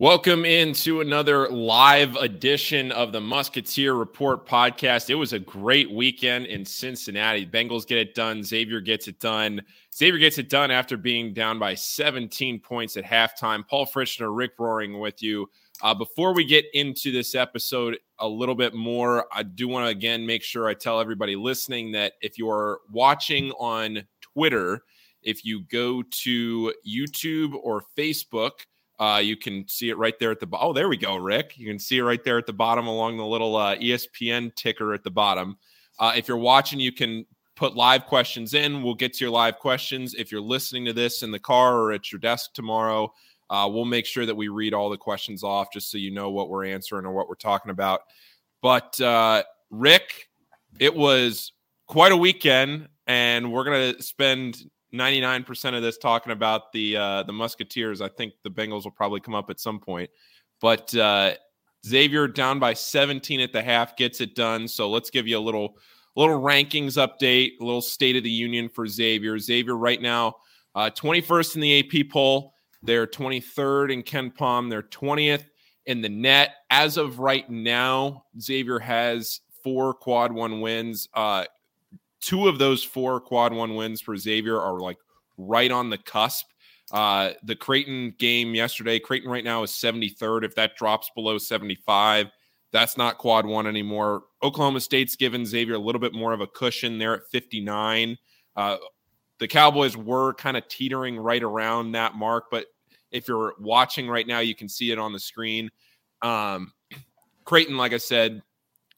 Welcome into another live edition of the Musketeer Report podcast. It was a great weekend in Cincinnati. Bengals get it done. Xavier gets it done. Xavier gets it done after being down by 17 points at halftime. Paul Fritschner, Rick Broering with you. Uh, before we get into this episode a little bit more, I do want to again make sure I tell everybody listening that if you are watching on Twitter, if you go to YouTube or Facebook, uh, you can see it right there at the bottom. Oh, there we go, Rick. You can see it right there at the bottom along the little uh, ESPN ticker at the bottom. Uh, if you're watching, you can put live questions in. We'll get to your live questions. If you're listening to this in the car or at your desk tomorrow, uh, we'll make sure that we read all the questions off just so you know what we're answering or what we're talking about. But uh, Rick, it was quite a weekend, and we're going to spend 99% of this talking about the uh, the Musketeers. I think the Bengals will probably come up at some point. But uh, Xavier down by 17 at the half gets it done. So let's give you a little little rankings update, a little state of the union for Xavier. Xavier right now uh, 21st in the AP poll. They're 23rd in KenPom. They're 20th in the net. As of right now, Xavier has four quad one wins. Uh, two of those four quad one wins for Xavier are like right on the cusp. Uh, the Creighton game yesterday, Creighton right now is 73rd. If that drops below 75, that's not quad one anymore. Oklahoma State's given Xavier a little bit more of a cushion there at 59. Uh, the Cowboys were kind of teetering right around that mark, but if you're watching right now, you can see it on the screen. Um, Creighton, like I said,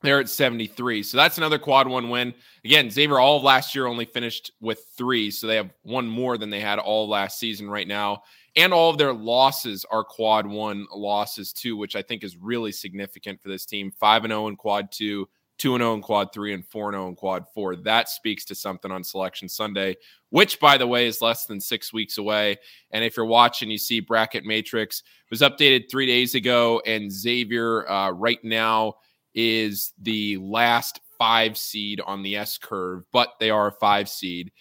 they're at 73. So that's another quad one win. Again, Xavier all of last year only finished with three. So they have one more than they had all last season right now. And all of their losses are quad one losses too, which I think is really significant for this team. 5 and 0 in quad two, 2 and 0 in quad three, and 4 and 0 in quad four. That speaks to something on Selection Sunday, which, by the way, is less than six weeks away. And if you're watching, you see Bracket Matrix was updated three days ago, and Xavier uh, right now is the last five seed on the S curve, but they are a five seed.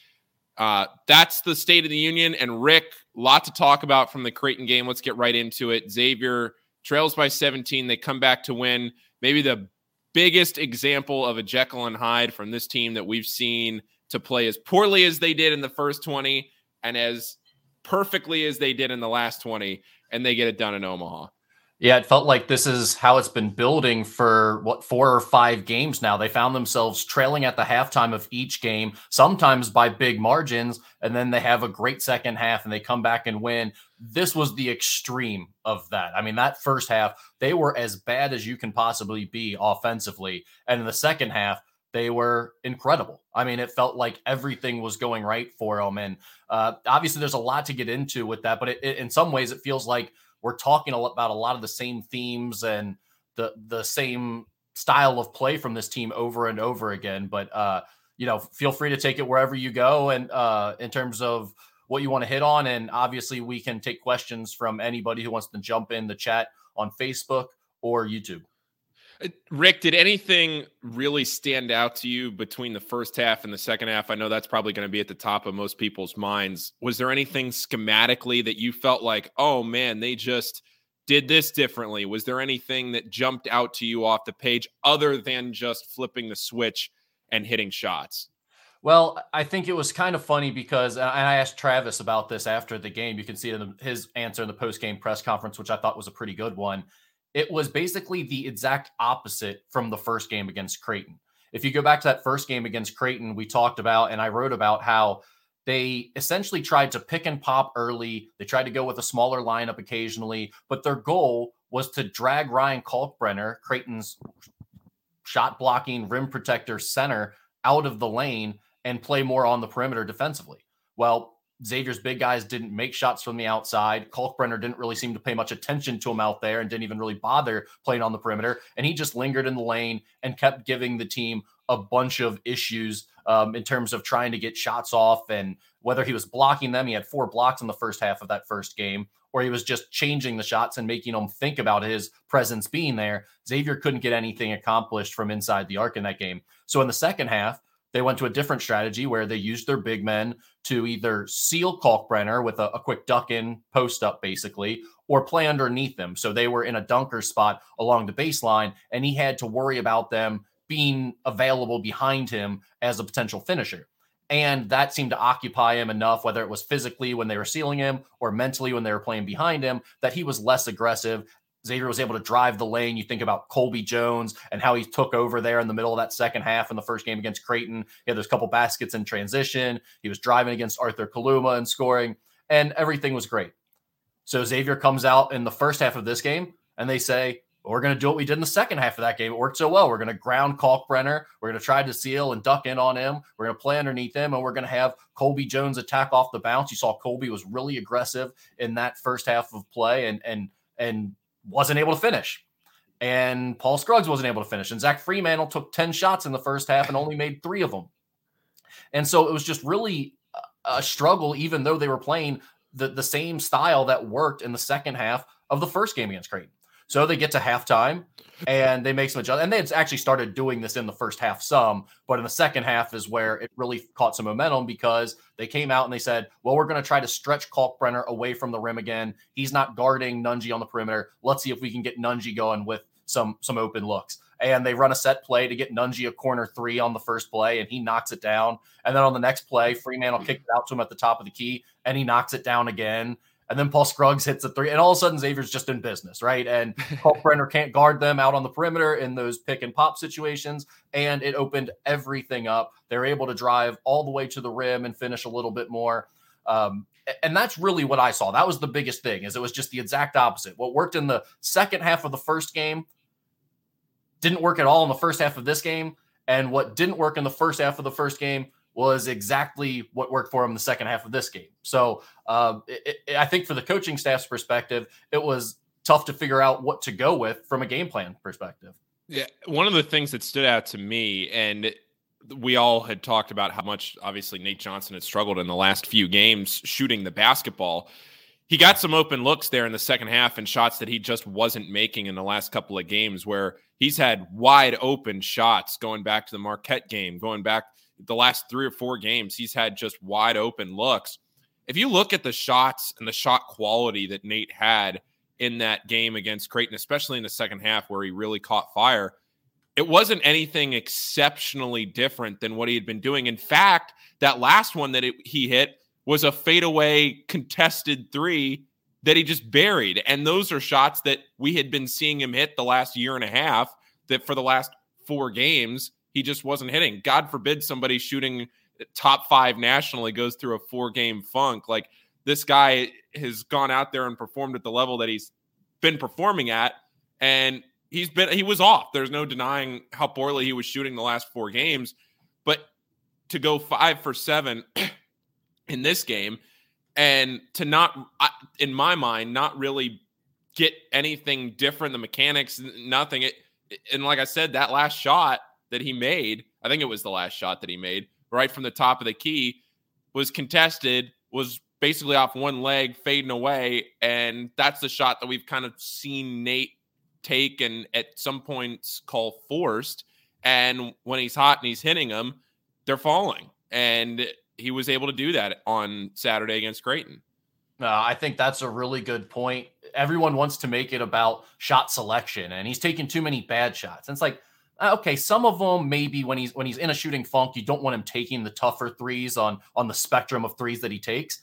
Uh, that's the state of the union. And Rick, lot to talk about from the Creighton game. Let's get right into it. Xavier trails by 17. They come back to win. Maybe the biggest example of a Jekyll and Hyde from this team that we've seen to play as poorly as they did in the first 20 and as perfectly as they did in the last 20. And they get it done in Omaha. Yeah, it felt like this is how it's been building for what four or five games now. They found themselves trailing at the halftime of each game, sometimes by big margins, and then they have a great second half and they come back and win. This was the extreme of that. I mean, that first half, they were as bad as you can possibly be offensively. And in the second half, they were incredible. I mean, it felt like everything was going right for them. And uh, obviously, there's a lot to get into with that, but it, it, in some ways, it feels like we're talking about a lot of the same themes and the the same style of play from this team over and over again. But uh, you know, feel free to take it wherever you go, and uh, in terms of what you want to hit on, and obviously we can take questions from anybody who wants to jump in the chat on Facebook or YouTube. Uh, Rick, did anything really stand out to you between the first half and the second half? I know that's probably going to be at the top of most people's minds. Was there anything schematically that you felt like, oh man, they just did this differently? Was there anything that jumped out to you off the page other than just flipping the switch and hitting shots? Well, I think it was kind of funny because I asked Travis about this after the game. You can see his answer in the post game press conference, which I thought was a pretty good one it was basically the exact opposite from the first game against Creighton. If you go back to that first game against Creighton, we talked about and I wrote about how they essentially tried to pick and pop early. They tried to go with a smaller lineup occasionally, but their goal was to drag Ryan Kalkbrenner, Creighton's shot blocking rim protector center, out of the lane and play more on the perimeter defensively. Well, Xavier's big guys didn't make shots from the outside. Kalkbrenner didn't really seem to pay much attention to him out there and didn't even really bother playing on the perimeter. And he just lingered in the lane and kept giving the team a bunch of issues um, in terms of trying to get shots off and whether he was blocking them. He had four blocks in the first half of that first game, or he was just changing the shots and making them think about his presence being there. Xavier couldn't get anything accomplished from inside the arc in that game. So in the second half, they went to a different strategy where they used their big men to either seal Kalkbrenner with a, a quick duck in post up, basically, or play underneath them. So they were in a dunker spot along the baseline, and he had to worry about them being available behind him as a potential finisher. And that seemed to occupy him enough, whether it was physically when they were sealing him or mentally when they were playing behind him, that he was less aggressive Xavier was able to drive the lane. You think about Colby Jones and how he took over there in the middle of that second half in the first game against Creighton. He had those couple baskets in transition. He was driving against Arthur Kaluma and scoring, and everything was great. So Xavier comes out in the first half of this game and they say, we're going to do what we did in the second half of that game. It worked so well. We're going to ground Kalkbrenner. We're going to try to seal and duck in on him. We're going to play underneath him, and we're going to have Colby Jones attack off the bounce. You saw Colby was really aggressive in that first half of play, and and and wasn't able to finish. And Paul Scruggs wasn't able to finish. And Zach Freemantle took 10 shots in the first half and only made three of them. And so it was just really a struggle, even though they were playing the, the same style that worked in the second half of the first game against Creighton. So they get to halftime and they make some adjustments. And they had actually started doing this in the first half some, but in the second half is where it really caught some momentum because they came out and they said, well, we're going to try to stretch Kalkbrenner away from the rim again. He's not guarding Nunge on the perimeter. Let's see if we can get Nunge going with some some open looks. And they run a set play to get Nunge a corner three on the first play, and he knocks it down. And then on the next play, Freeman will kick it out to him at the top of the key, and he knocks it down again. And then Paul Scruggs hits a three, and all of a sudden Xavier's just in business, right? And Paul Brenner can't guard them out on the perimeter in those pick and pop situations, and it opened everything up. They're able to drive all the way to the rim and finish a little bit more. Um, and that's really what I saw. That was the biggest thing. Is it was just the exact opposite. What worked in the second half of the first game didn't work at all in the first half of this game, and what didn't work in the first half of the first game was exactly what worked for him the second half of this game. So uh, it, it, I think for the coaching staff's perspective, it was tough to figure out what to go with from a game plan perspective. Yeah, one of the things that stood out to me, and we all had talked about how much obviously Nate Johnson had struggled in the last few games shooting the basketball. He got some open looks there in the second half and shots that he just wasn't making in the last couple of games where he's had wide open shots going back to the Marquette game, going back the last three or four games, he's had just wide open looks. If you look at the shots and the shot quality that Nate had in that game against Creighton, especially in the second half where he really caught fire, it wasn't anything exceptionally different than what he had been doing. In fact, that last one that it, he hit was a fadeaway contested three that he just buried. And those are shots that we had been seeing him hit the last year and a half, that for the last four games, he just wasn't hitting. God forbid somebody shooting top five nationally goes through a four game funk. Like this guy has gone out there and performed at the level that he's been performing at. And he's been, he was off. There's no denying how poorly he was shooting the last four games. But to go five for seven in this game and to not, in my mind, not really get anything different, the mechanics, nothing. It, and like I said, that last shot that he made, I think it was the last shot that he made, right from the top of the key, was contested, was basically off one leg, fading away. And that's the shot that we've kind of seen Nate take and at some points call forced. And when he's hot and he's hitting them, they're falling. And he was able to do that on Saturday against Creighton. Uh, I think that's a really good point. Everyone wants to make it about shot selection, and he's taking too many bad shots. And it's like, okay, some of them maybe when he's when he's in a shooting funk, you don't want him taking the tougher threes on on the spectrum of threes that he takes.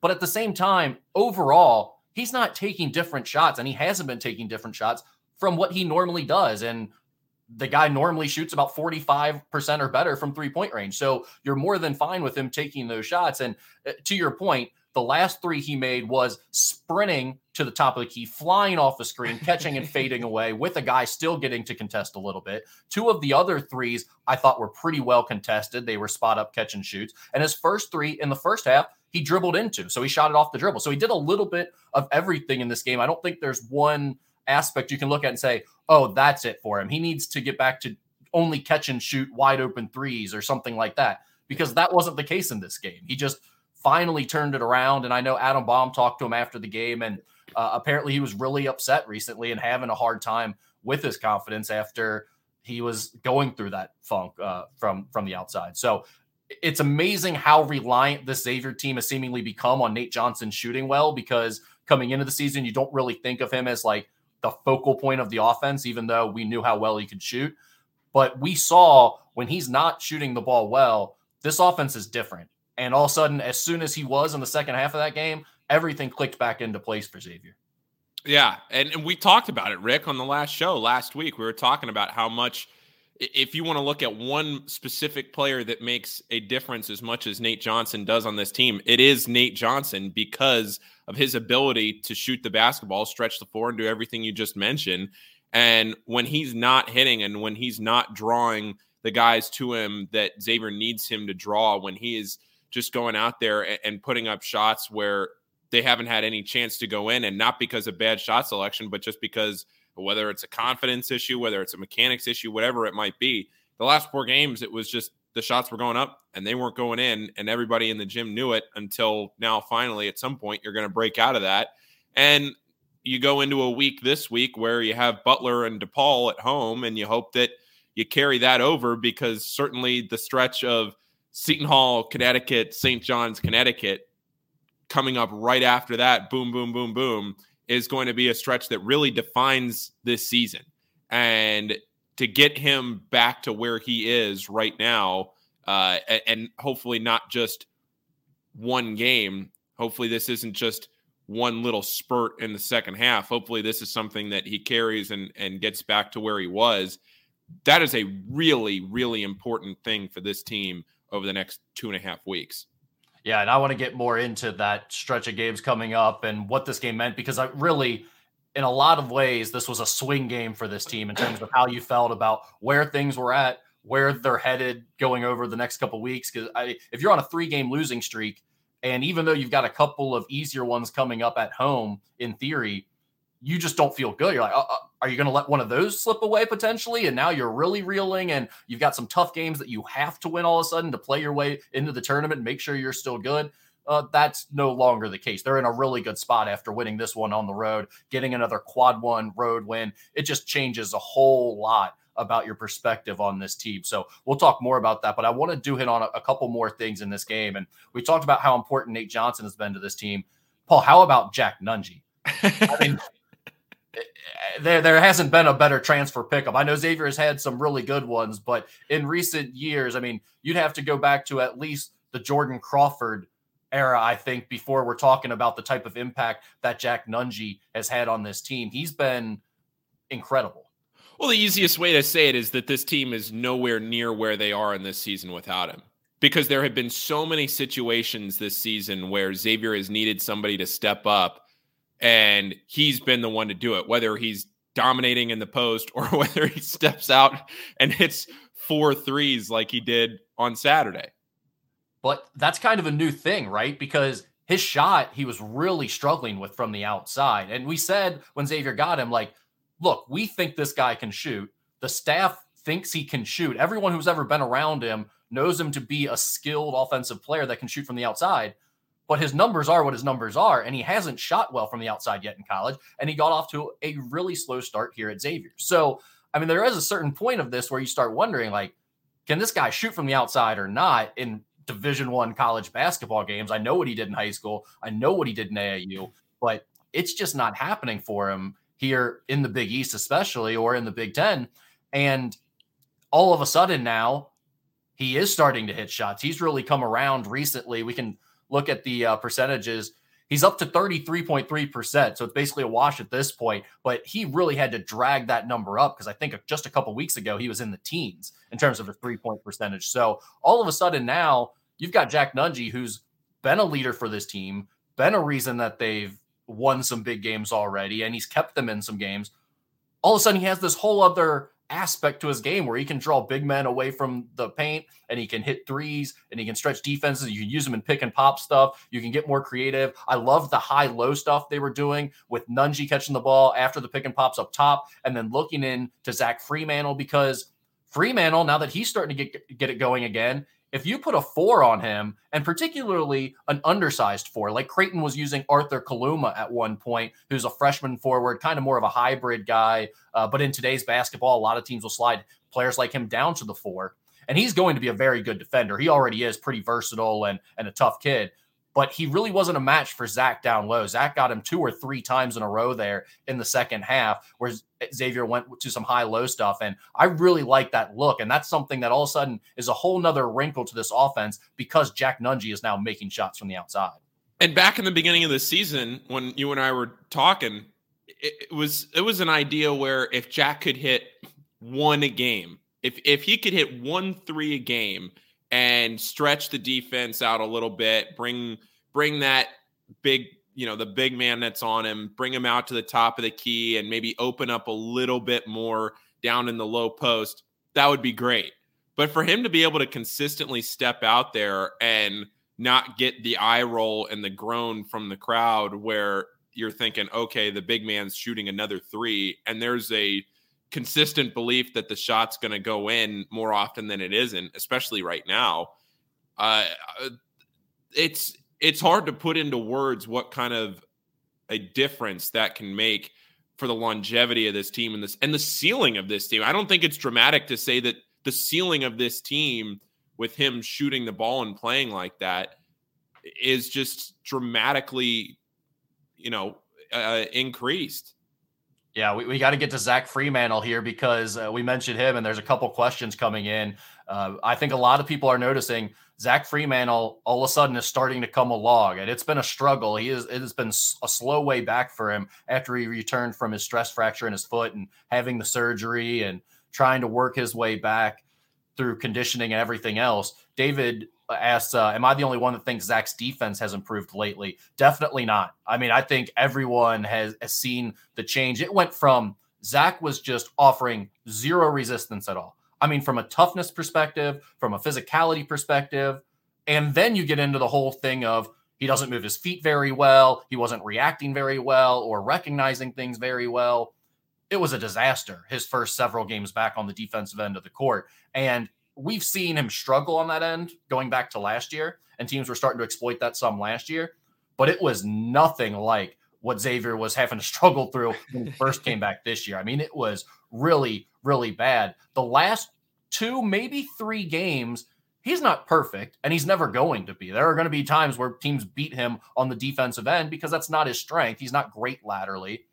But at the same time, overall, he's not taking different shots, and he hasn't been taking different shots from what he normally does. And the guy normally shoots about 45% or better from three point range. So you're more than fine with him taking those shots. And uh, to your point, the last three he made was sprinting to the top of the key, flying off the screen, catching and fading away with a guy still getting to contest a little bit. Two of the other threes I thought were pretty well contested. They were spot up catch and shoots. And his first three in the first half, he dribbled into. So he shot it off the dribble. So he did a little bit of everything in this game. I don't think there's one aspect you can look at and say, oh, that's it for him. He needs to get back to only catch and shoot wide open threes or something like that because that wasn't the case in this game. He just finally turned it around. And I know Adam Baum talked to him after the game, and uh, apparently he was really upset recently and having a hard time with his confidence after he was going through that funk uh, from from the outside. So it's amazing how reliant this Xavier team has seemingly become on Nate Johnson shooting well because coming into the season, you don't really think of him as like the focal point of the offense, even though we knew how well he could shoot. But we saw when he's not shooting the ball well, this offense is different. And all of a sudden, as soon as he was in the second half of that game, everything clicked back into place for Xavier. Yeah. And, and we talked about it, Rick, on the last show last week. We were talking about how much if you want to look at one specific player that makes a difference as much as Nate Johnson does on this team, it is Nate Johnson because of his ability to shoot the basketball, stretch the floor, and do everything you just mentioned. And when he's not hitting and when he's not drawing the guys to him that Xavier needs him to draw, when he is just going out there and putting up shots where they haven't had any chance to go in, and not because of bad shot selection, but just because whether it's a confidence issue, whether it's a mechanics issue, whatever it might be. The last four games, it was just the shots were going up and they weren't going in, and everybody in the gym knew it until now. Finally, at some point, you're going to break out of that, and you go into a week this week where you have Butler and DePaul at home, and you hope that you carry that over because certainly the stretch of Seton Hall, Connecticut, St. John's, Connecticut, coming up right after that, boom, boom, boom, boom, is going to be a stretch that really defines this season. And to get him back to where he is right now, uh, and, hopefully not just one game. Hopefully, this isn't just one little spurt in the second half. Hopefully, this is something that he carries and, and gets back to where he was. That is a really, really important thing for this team over the next two and a half weeks. Yeah, and I want to get more into that stretch of games coming up and what this game meant because I really, in a lot of ways, this was a swing game for this team in terms of how you felt about where things were at, where they're headed going over the next couple weeks. Because if you're on a three game losing streak, and even though you've got a couple of easier ones coming up at home, in theory, you just don't feel good. You're like, uh, uh, are you going to let one of those slip away potentially? And now you're really reeling, and you've got some tough games that you have to win all of a sudden to play your way into the tournament and make sure you're still good. Uh, that's no longer the case. They're in a really good spot after winning this one on the road, getting another quad one road win. It just changes a whole lot about your perspective on this team. So we'll talk more about that. But I want to do hit on a, a couple more things in this game. And we talked about how important Nate Johnson has been to this team. Paul, how about Jack Nunge? I mean, there there hasn't been a better transfer pickup. I know Xavier has had some really good ones, but in recent years, I mean, you'd have to go back to at least the Jordan Crawford era, I think, before we're talking about the type of impact that Jack Nunge has had on this team. He's been incredible. Well, the easiest way to say it is that this team is nowhere near where they are in this season without him. Because there have been so many situations this season where Xavier has needed somebody to step up and he's been the one to do it, whether he's dominating in the post or whether he steps out and hits four threes like he did on Saturday. But that's kind of a new thing, right? Because his shot, he was really struggling with from the outside. And we said when Xavier got him, like, look, we think this guy can shoot. The staff thinks he can shoot. Everyone who's ever been around him knows him to be a skilled offensive player that can shoot from the outside but his numbers are what his numbers are. And he hasn't shot well from the outside yet in college. And he got off to a really slow start here at Xavier. So, I mean, there is a certain point of this where you start wondering, like, can this guy shoot from the outside or not in division one college basketball games? I know what he did in high school. I know what he did in AAU, but it's just not happening for him here in the Big East, especially, or in the Big Ten. And all of a sudden now, he is starting to hit shots. He's really come around recently. We can look at the uh, percentages, he's up to 33.3%. So it's basically a wash at this point, but he really had to drag that number up because I think just a couple weeks ago he was in the teens in terms of a three point percentage. So all of a sudden now you've got Jack Nunge, who's been a leader for this team, been a reason that they've won some big games already, and he's kept them in some games. All of a sudden he has this whole other aspect to his game where he can draw big men away from the paint and he can hit threes and he can stretch defenses. You can use him in pick and pop stuff. You can get more creative. I love the high low stuff they were doing with Nunge catching the ball after the pick and pops up top and then looking in to Zach Freemantle because Freemantle, now that he's starting to get get it going again, if you put a four on him, and particularly an undersized four, like Creighton was using Arthur Kaluma at one point, who's a freshman forward, kind of more of a hybrid guy. Uh, but in today's basketball, a lot of teams will slide players like him down to the four. And he's going to be a very good defender. He already is pretty versatile and, and a tough kid but he really wasn't a match for Zach down low. Zach got him two or three times in a row there in the second half, where Xavier went to some high low stuff. And I really like that look. And that's something that all of a sudden is a whole nother wrinkle to this offense because Jack Nunge is now making shots from the outside. And back in the beginning of the season, when you and I were talking, it, was it was an idea where if Jack could hit one a game, if if he could hit one three a game, and stretch the defense out a little bit, bring bring that big, you know, the big man that's on him, bring him out to the top of the key and maybe open up a little bit more down in the low post. That would be great. But for him to be able to consistently step out there and not get the eye roll and the groan from the crowd where you're thinking, okay, the big man's shooting another three, and there's a consistent belief that the shot's going to go in more often than it isn't, especially right now. Uh, uh, it's it's hard to put into words what kind of a difference that can make for the longevity of this team and this and the ceiling of this team. I don't think it's dramatic to say that the ceiling of this team with him shooting the ball and playing like that is just dramatically, you know, uh, increased. Yeah, we, we got to get to Zach Freemantle here because uh, we mentioned him and there's a couple questions coming in. Uh, I think a lot of people are noticing Zach Freemantle all of a sudden is starting to come along, and it's been a struggle. He is it has been a slow way back for him after he returned from his stress fracture in his foot and having the surgery and trying to work his way back through conditioning and everything else. David asks, uh, "Am I the only one that thinks Zach's defense has improved lately?" Definitely not. I mean, I think everyone has, has seen the change. It went from Zach was just offering zero resistance at all. I mean, from a toughness perspective, from a physicality perspective, and then you get into the whole thing of he doesn't move his feet very well, he wasn't reacting very well, or recognizing things very well. It was a disaster his first several games back on the defensive end of the court. And we've seen him struggle on that end going back to last year, and teams were starting to exploit that some last year. But it was nothing like what Xavier was having to struggle through when he first came back this year. I mean, it was really, really bad. The last two, maybe three games, he's not perfect and he's never going to be. There are going to be times where teams beat him on the defensive end because that's not his strength. He's not great laterally,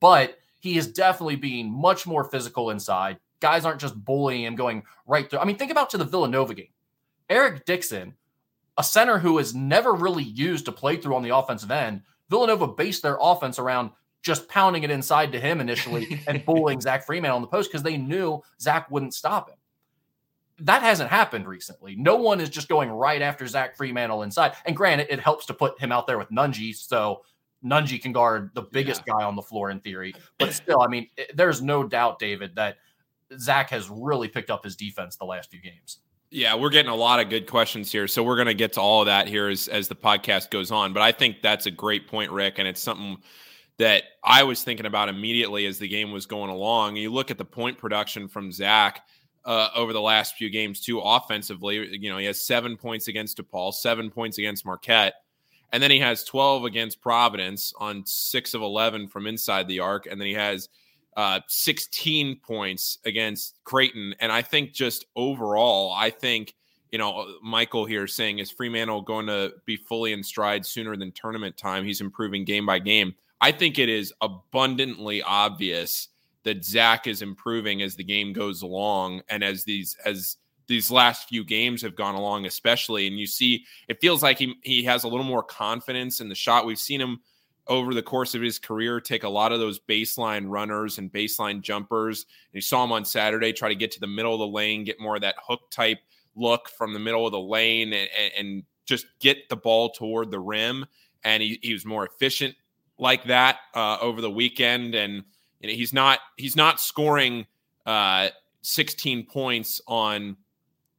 but he is definitely being much more physical inside, guys aren't just bullying him going right through. I mean, think about to the Villanova game. Eric Dixon, a center who is never really used to play through on the offensive end, Villanova based their offense around just pounding it inside to him initially and bullying Zach Freeman on the post because they knew Zach wouldn't stop him. That hasn't happened recently. No one is just going right after Zach Freemantle inside. And granted, it helps to put him out there with Nunge, so Nunge can guard the biggest yeah. guy on the floor in theory. But still, I mean, there's no doubt, David, that – Zach has really picked up his defense the last few games. Yeah, we're getting a lot of good questions here. So we're going to get to all of that here as, as the podcast goes on. But I think that's a great point, Rick. And it's something that I was thinking about immediately as the game was going along. You look at the point production from Zach uh, over the last few games, too, offensively. You know, he has seven points against DePaul, seven points against Marquette. And then he has 12 against Providence on six of 11 from inside the arc. And then he has uh, 16 points against Creighton. And I think just overall, I think, you know, Michael here saying is Freemantle going to be fully in stride sooner than tournament time? He's improving game by game. I think it is abundantly obvious that Zach is improving as the game goes along and as these as these last few games have gone along, especially. And you see, it feels like he he has a little more confidence in the shot. We've seen him over the course of his career take a lot of those baseline runners and baseline jumpers. And you saw him on Saturday try to get to the middle of the lane, get more of that hook type look from the middle of the lane, and, and just get the ball toward the rim. And he, he was more efficient like that uh, over the weekend. And you know, he's not he's not scoring uh, 16 points on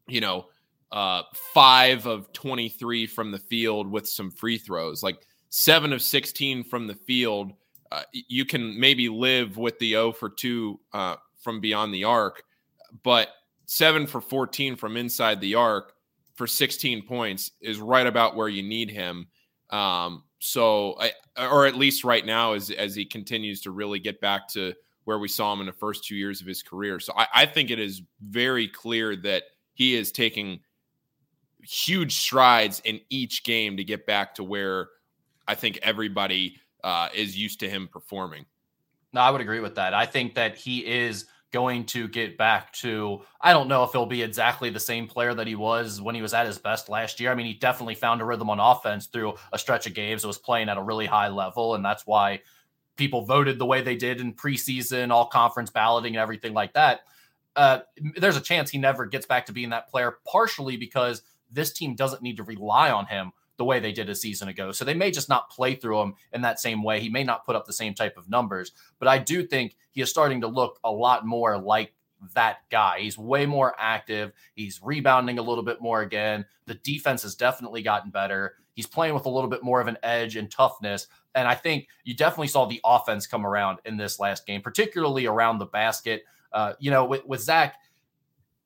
you know uh, five of 23 from the field with some free throws like seven of 16 from the field, uh, you can maybe live with the 0 for 2 uh, from beyond the arc, but seven for 14 from inside the arc for 16 points is right about where you need him. Um, so, I, or at least right now, as as he continues to really get back to where we saw him in the first two years of his career. So I, I think it is very clear that he is taking huge strides in each game to get back to where I think everybody uh, is used to him performing. No, I would agree with that. I think that he is going to get back to I don't know if he'll be exactly the same player that he was when he was at his best last year. I mean, he definitely found a rhythm on offense through a stretch of games. It was playing at a really high level, and that's why people voted the way they did in preseason, all conference balloting, and everything like that. Uh, there's a chance he never gets back to being that player, partially because this team doesn't need to rely on him the way they did a season ago. So they may just not play through him in that same way. He may not put up the same type of numbers, but I do think he is starting to look a lot more like that guy. He's way more active. He's rebounding a little bit more again. The defense has definitely gotten better. He's playing with a little bit more of an edge and toughness. And I think you definitely saw the offense come around in this last game, particularly around the basket. Uh, you know, with, with Zach,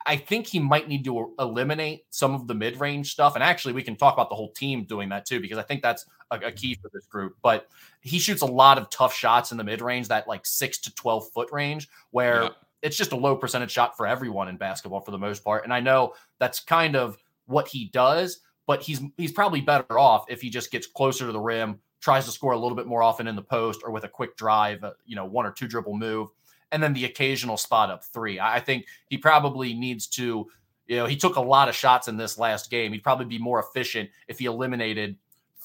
I think he might need to eliminate some of the mid range stuff. And actually, we can talk about the whole team doing that too, because I think that's a, a key for this group. But he shoots a lot of tough shots in the mid range, that like six to 12 foot range, where yeah. it's just a low percentage shot for everyone in basketball for the most part. And I know that's kind of what he does, but he's he's probably better off if he just gets closer to the rim, tries to score a little bit more often in the post or with a quick drive, uh, you know, one or two dribble move and then the occasional spot up three. I think he probably needs to, you know, he took a lot of shots in this last game. He'd probably be more efficient if he eliminated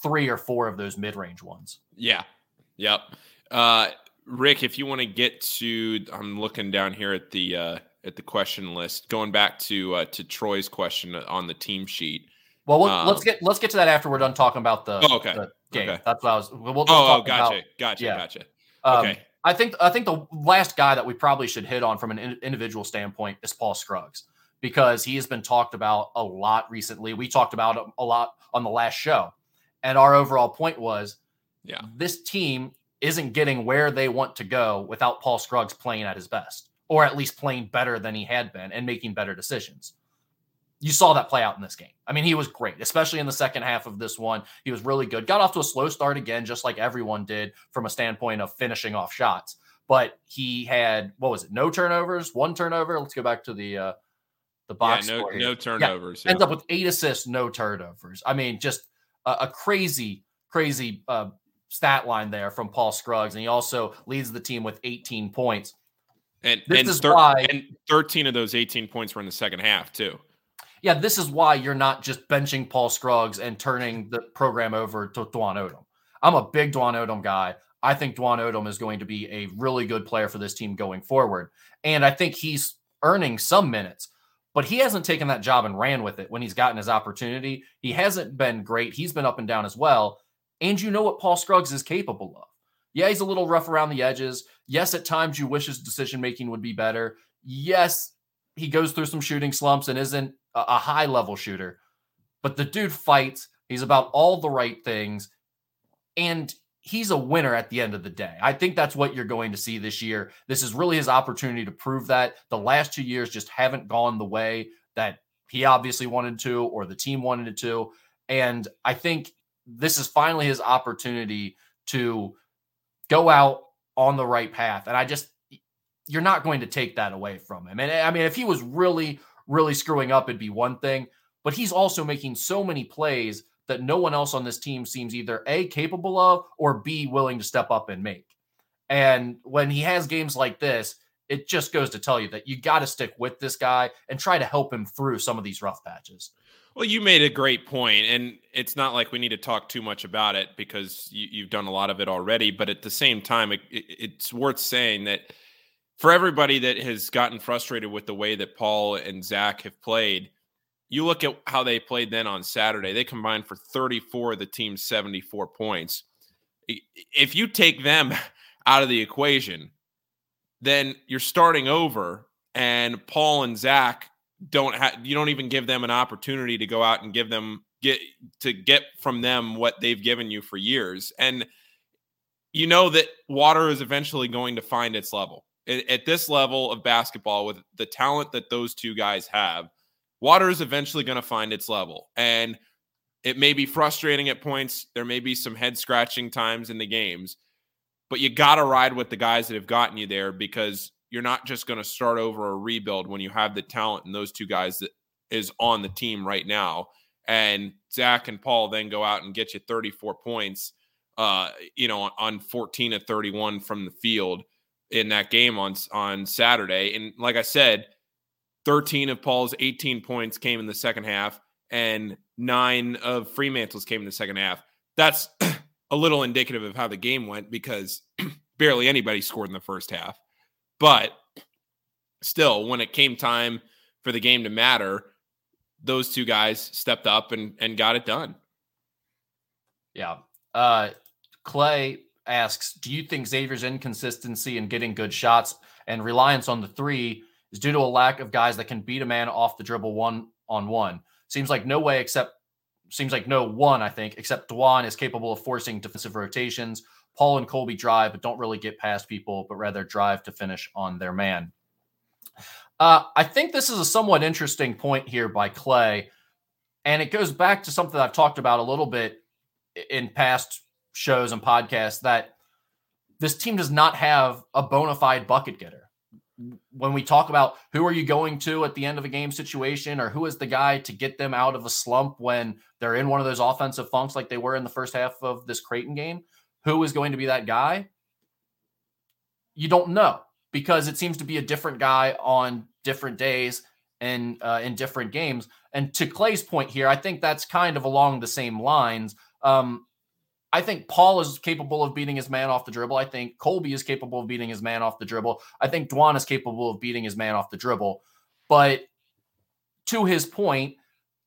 three or four of those mid range ones. Yeah. Yep. Uh, Rick, if you want to get to, I'm looking down here at the uh, at the question list, going back to uh, to Troy's question on the team sheet. Well, we'll um, let's get let's get to that after we're done talking about the, oh, okay. the game. Okay. That's what I was. We'll, we'll oh, oh, gotcha, about, gotcha, yeah. gotcha. Um, okay. I think I think the last guy that we probably should hit on from an individual standpoint is Paul Scruggs because he has been talked about a lot recently. We talked about him a lot on the last show, and our overall point was, yeah, this team isn't getting where they want to go without Paul Scruggs playing at his best, or at least playing better than he had been and making better decisions you saw that play out in this game. I mean, he was great, especially in the second half of this one. He was really good. Got off to a slow start again, just like everyone did from a standpoint of finishing off shots. But he had what was it? No turnovers, one turnover. Let's go back to the uh the box. Yeah, no, no turnovers. Yeah. Ends up with eight assists, no turnovers. I mean, just a, a crazy, crazy uh, stat line there from Paul Scruggs, and he also leads the team with 18 points. And this and is thir- why and 13 of those 18 points were in the second half too yeah, this is why you're not just benching Paul Scruggs and turning the program over to Dwon Odom. I'm a big Dwon Odom guy. I think Dwon Odom is going to be a really good player for this team going forward. And I think he's earning some minutes, but he hasn't taken that job and ran with it when he's gotten his opportunity. He hasn't been great. He's been up and down as well. And you know what Paul Scruggs is capable of. Yeah, he's a little rough around the edges. Yes, at times you wish his decision making would be better. Yes, he goes through some shooting slumps and isn't a high level shooter, but the dude fights. He's about all the right things, and he's a winner at the end of the day. I think that's what you're going to see this year. This is really his opportunity to prove that. The last two years just haven't gone the way that he obviously wanted to or the team wanted it to. And I think this is finally his opportunity to go out on the right path. And I just, you're not going to take that away from him. And I mean, if he was really, really screwing up, it'd be one thing. But he's also making so many plays that no one else on this team seems either A, capable of, or B, willing to step up and make. And when he has games like this, it just goes to tell you that you got to stick with this guy and try to help him through some of these rough patches. Well, you made a great point, and it's not like we need to talk too much about it because you, have done a lot of it already. But at the same time, it, it, it's worth saying that for everybody that has gotten frustrated with the way that Paul and Zach have played, you look at how they played then on Saturday. They combined for 34 of the team's 74 points. If you take them out of the equation, then you're starting over, and Paul and Zach don't have you don't even give them an opportunity to go out and give them get to get from them what they've given you for years. And you know that water is eventually going to find its level at this level of basketball with the talent that those two guys have, water is eventually going to find its level. And it may be frustrating at points. There may be some head scratching times in the games, but you got to ride with the guys that have gotten you there because you're not just going to start over a rebuild when you have the talent and those two guys that is on the team right now. And Zach and Paul then go out and get you 34 points, uh, you know, on 14 of 31 from the field in that game on on Saturday. And like I said, 13 of Paul's 18 points came in the second half, and nine of Freemantle's came in the second half. That's a little indicative of how the game went because barely anybody scored in the first half. But still, when it came time for the game to matter, those two guys stepped up and, and got it done. Yeah. Uh, Clay asks, do you think Xavier's inconsistency in getting good shots and reliance on the three is due to a lack of guys that can beat a man off the dribble one on one? Seems like no way except seems like no one, I think, except Dwon is capable of forcing defensive rotations. Paul and Colby drive, but don't really get past people, but rather drive to finish on their man. Uh, I think this is a somewhat interesting point here by Clay. And it goes back to something I've talked about a little bit in past shows and podcasts that this team does not have a bona fide bucket getter. When we talk about who are you going to at the end of a game situation or who is the guy to get them out of a slump when they're in one of those offensive funks like they were in the first half of this Creighton game, who is going to be that guy? You don't know because it seems to be a different guy on different days and uh, in different games. And to Clay's point here, I think that's kind of along the same lines. Um, I think Paul is capable of beating his man off the dribble. I think Colby is capable of beating his man off the dribble. I think Dwon is capable of beating his man off the dribble. But to his point,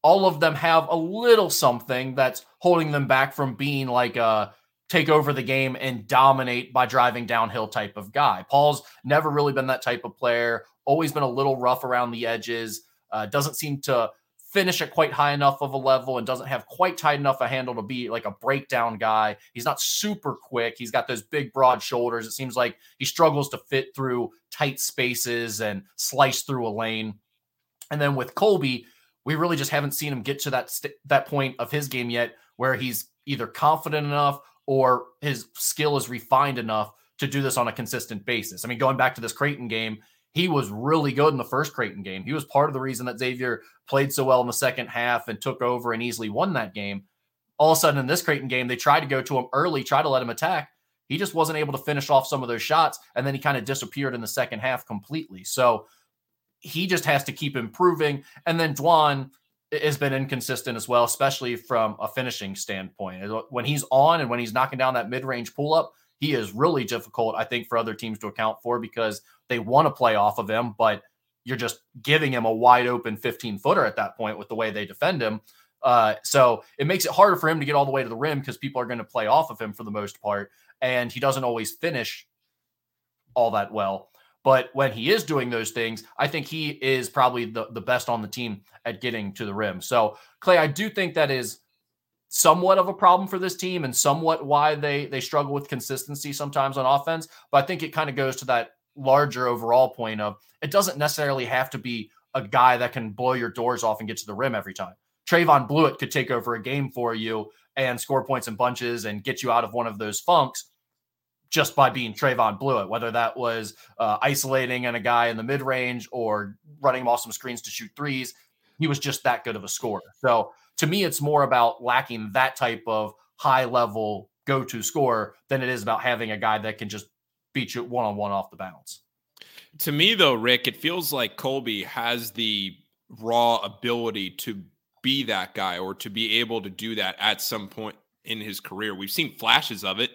all of them have a little something that's holding them back from being like a take over the game and dominate by driving downhill type of guy. Paul's never really been that type of player, always been a little rough around the edges, uh, doesn't seem to finish at quite high enough of a level and doesn't have quite tight enough a handle to be like a breakdown guy. He's not super quick. He's got those big, broad shoulders. It seems like he struggles to fit through tight spaces and slice through a lane. And then with Colby, we really just haven't seen him get to that st- that point of his game yet where he's either confident enough or his skill is refined enough to do this on a consistent basis. I mean, going back to this Creighton game, he was really good in the first Creighton game. He was part of the reason that Xavier played so well in the second half and took over and easily won that game. All of a sudden, in this Creighton game, they tried to go to him early, try to let him attack. He just wasn't able to finish off some of those shots, and then he kind of disappeared in the second half completely. So he just has to keep improving. And then Dwon has been inconsistent as well, especially from a finishing standpoint. When he's on and when he's knocking down that mid range pull up, he is really difficult, I think, for other teams to account for because they want to play off of him, but you're just giving him a wide open 15 footer at that point with the way they defend him. Uh, so it makes it harder for him to get all the way to the rim because people are going to play off of him for the most part. And he doesn't always finish all that well. But when he is doing those things, I think he is probably the, the best on the team at getting to the rim. So, Clay, I do think that is somewhat of a problem for this team and somewhat why they they struggle with consistency sometimes on offense. But I think it kind of goes to that larger overall point of it doesn't necessarily have to be a guy that can blow your doors off and get to the rim every time. Trevon Bluiett could take over a game for you and score points and bunches and get you out of one of those funks just by being Trevon Bluiett, whether that was uh, isolating and a guy in the mid range or running him off some screens to shoot threes. He was just that good of a scorer. So to me, it's more about lacking that type of high level go to score than it is about having a guy that can just beat you one on one off the bounce. To me, though, Rick, it feels like Colby has the raw ability to be that guy or to be able to do that at some point in his career. We've seen flashes of it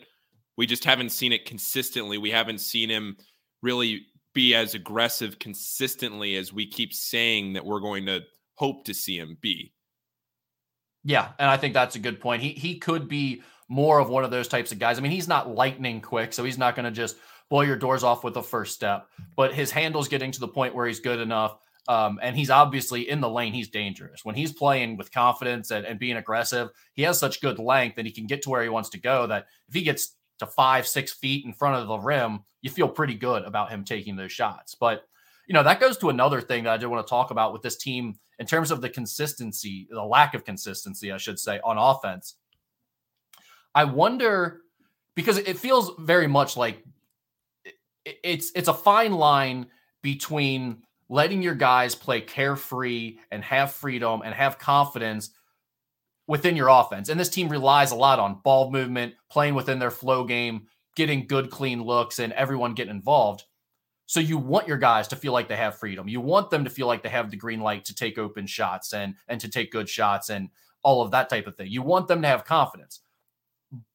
we just haven't seen it consistently. We haven't seen him really be as aggressive consistently as we keep saying that we're going to hope to see him be. Yeah, and I think that's a good point. He he could be more of one of those types of guys. I mean, he's not lightning quick, so he's not going to just blow your doors off with the first step. But his handle's getting to the point where he's good enough. Um, and he's obviously in the lane, he's dangerous. When he's playing with confidence and, and being aggressive, he has such good length that he can get to where he wants to go that if he gets to five, six feet in front of the rim, you feel pretty good about him taking those shots. But, you know, that goes to another thing that I did want to talk about with this team in terms of the consistency, the lack of consistency, I should say, on offense. I wonder because it feels very much like it's it's a fine line between letting your guys play carefree and have freedom and have confidence within your offense. And this team relies a lot on ball movement, playing within their flow game, getting good clean looks and everyone getting involved. So you want your guys to feel like they have freedom. You want them to feel like they have the green light to take open shots and and to take good shots and all of that type of thing. You want them to have confidence.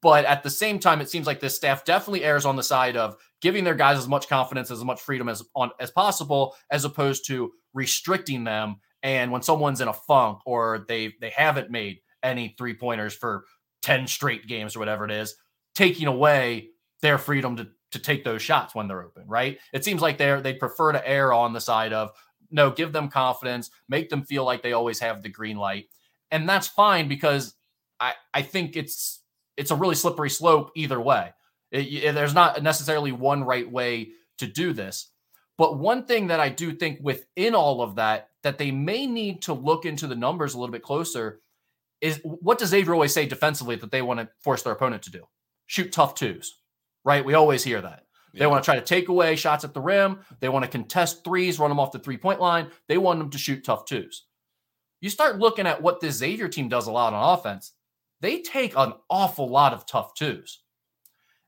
But at the same time, it seems like this staff definitely errs on the side of giving their guys as much confidence, as much freedom as on as possible, as opposed to restricting them. And when someone's in a funk or they they haven't made any three pointers for 10 straight games or whatever it is, taking away their freedom to to take those shots when they're open, right? It seems like they're they prefer to err on the side of no, give them confidence, make them feel like they always have the green light. And that's fine because I I think it's it's a really slippery slope either way. It, it, there's not necessarily one right way to do this. But one thing that I do think within all of that that they may need to look into the numbers a little bit closer is what does Xavier always say defensively that they want to force their opponent to do? Shoot tough twos right? We always hear that. They yeah. want to try to take away shots at the rim. They want to contest threes, run them off the three point line. They want them to shoot tough twos. You start looking at what this Xavier team does a lot on offense, they take an awful lot of tough twos.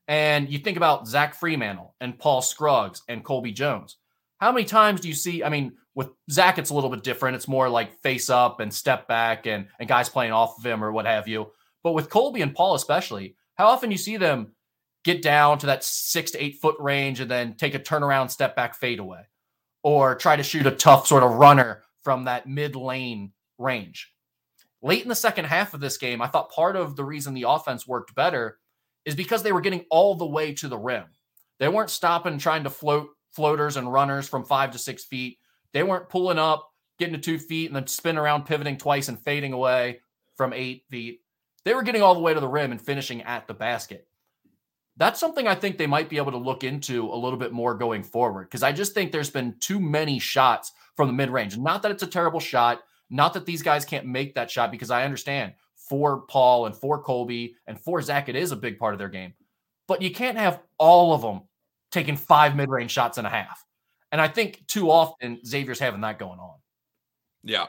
And you think about Zach Freemantle and Paul Scruggs and Colby Jones. How many times do you see? I mean, with Zach, it's a little bit different. It's more like face up and step back and, and guys playing off of him or what have you. But with Colby and Paul, especially, how often you see them get down to that six to eight foot range and then take a turnaround step back fadeaway or try to shoot a tough sort of runner from that mid lane range. Late in the second half of this game, I thought part of the reason the offense worked better is because they were getting all the way to the rim. They weren't stopping trying to float floaters and runners from five to six feet. They weren't pulling up, getting to two feet, and then spin around, pivoting twice and fading away from eight feet. They were getting all the way to the rim and finishing at the basket that's something I think they might be able to look into a little bit more going forward because I just think there's been too many shots from the mid range. Not that it's a terrible shot, not that these guys can't make that shot because I understand for Paul and for Colby and for Zach, it is a big part of their game. But you can't have all of them taking five mid range shots and a half. And I think too often Xavier's having that going on. Yeah.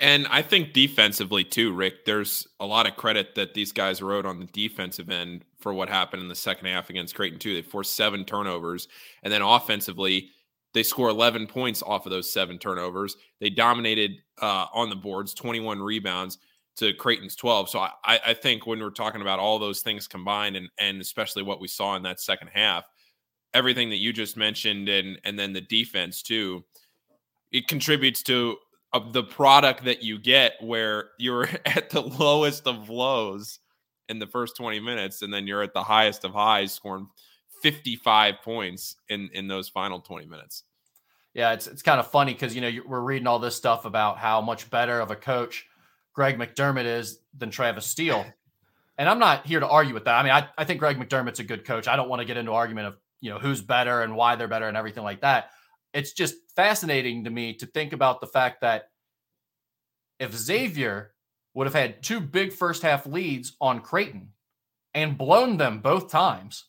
And I think defensively too, Rick, there's a lot of credit that these guys wrote on the defensive end for what happened in the second half against Creighton too. They forced seven turnovers, and then offensively, they score 11 points off of those seven turnovers. They dominated uh, on the boards, 21 rebounds to Creighton's 12. So I, I think when we're talking about all those things combined, and and especially what we saw in that second half, everything that you just mentioned, and and then the defense too, it contributes to of the product that you get where you're at the lowest of lows in the first 20 minutes and then you're at the highest of highs scoring 55 points in in those final 20 minutes. Yeah it's it's kind of funny because you know we're reading all this stuff about how much better of a coach greg mcdermott is than travis steele. And i'm not here to argue with that. I mean i, I think greg mcdermott's a good coach. I don't want to get into argument of you know who's better and why they're better and everything like that it's just fascinating to me to think about the fact that if Xavier would have had two big first half leads on Creighton and blown them both times,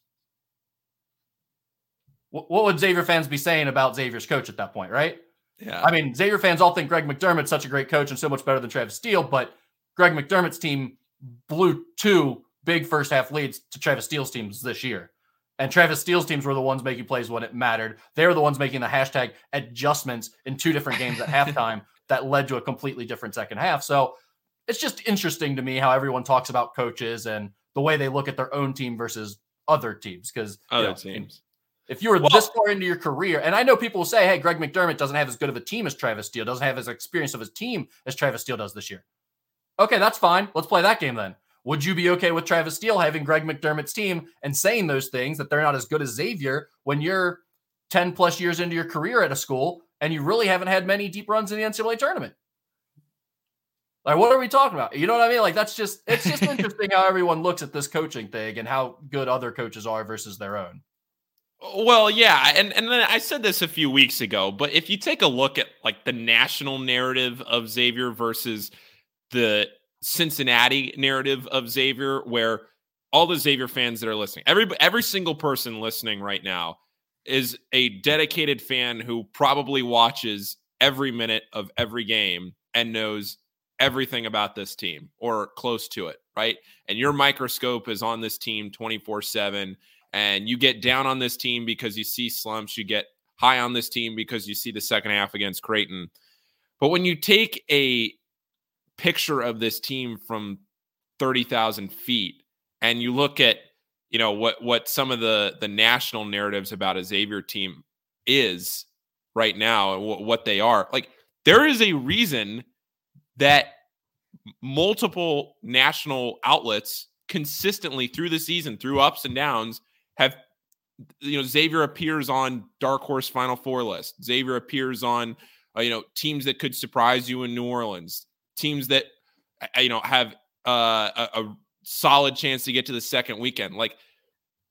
what would Xavier fans be saying about Xavier's coach at that point, right? Yeah. I mean, Xavier fans all think Greg McDermott's such a great coach and so much better than Travis Steele, but Greg McDermott's team blew two big first half leads to Travis Steele's teams this year. And Travis Steele's teams were the ones making plays when it mattered. They were the ones making the hashtag adjustments in two different games at halftime that led to a completely different second half. So it's just interesting to me how everyone talks about coaches and the way they look at their own team versus other teams. Because other know, teams. If you were well, this far into your career, and I know people will say, hey, Greg McDermott doesn't have as good of a team as Travis Steele, doesn't have as experience of his team as Travis Steele does this year. Okay, that's fine. Let's play that game then. Would you be okay with Travis Steele having Greg McDermott's team and saying those things that they're not as good as Xavier when you're 10 plus years into your career at a school and you really haven't had many deep runs in the NCAA tournament? Like, what are we talking about? You know what I mean? Like, that's just, it's just interesting how everyone looks at this coaching thing and how good other coaches are versus their own. Well, yeah, and and then I said this a few weeks ago, but if you take a look at like the national narrative of Xavier versus the Cincinnati narrative of Xavier, where all the Xavier fans that are listening, every every single person listening right now is a dedicated fan who probably watches every minute of every game and knows everything about this team or close to it, right? And your microscope is on this team 24 7. And you get down on this team because you see slumps. You get high on this team because you see the second half against Creighton. But when you take a picture of this team from 30,000 feet and you look at you know what what some of the the national narratives about a Xavier team is right now and w- what they are like there is a reason that multiple national outlets consistently through the season through ups and downs have you know Xavier appears on dark horse final four list. Xavier appears on uh, you know teams that could surprise you in New Orleans teams that uh, you know have uh, a, a solid chance to get to the second weekend. Like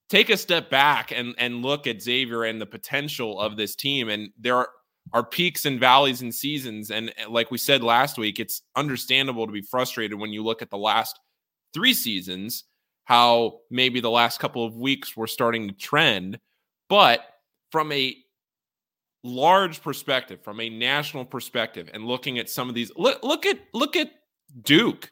take a step back and and look at Xavier and the potential of this team. And there are, are peaks and valleys and seasons. And like we said last week, it's understandable to be frustrated when you look at the last three seasons, how maybe the last couple of weeks were starting to trend. But from a large perspective, from a national perspective, and looking at some of these, look, look at look at Duke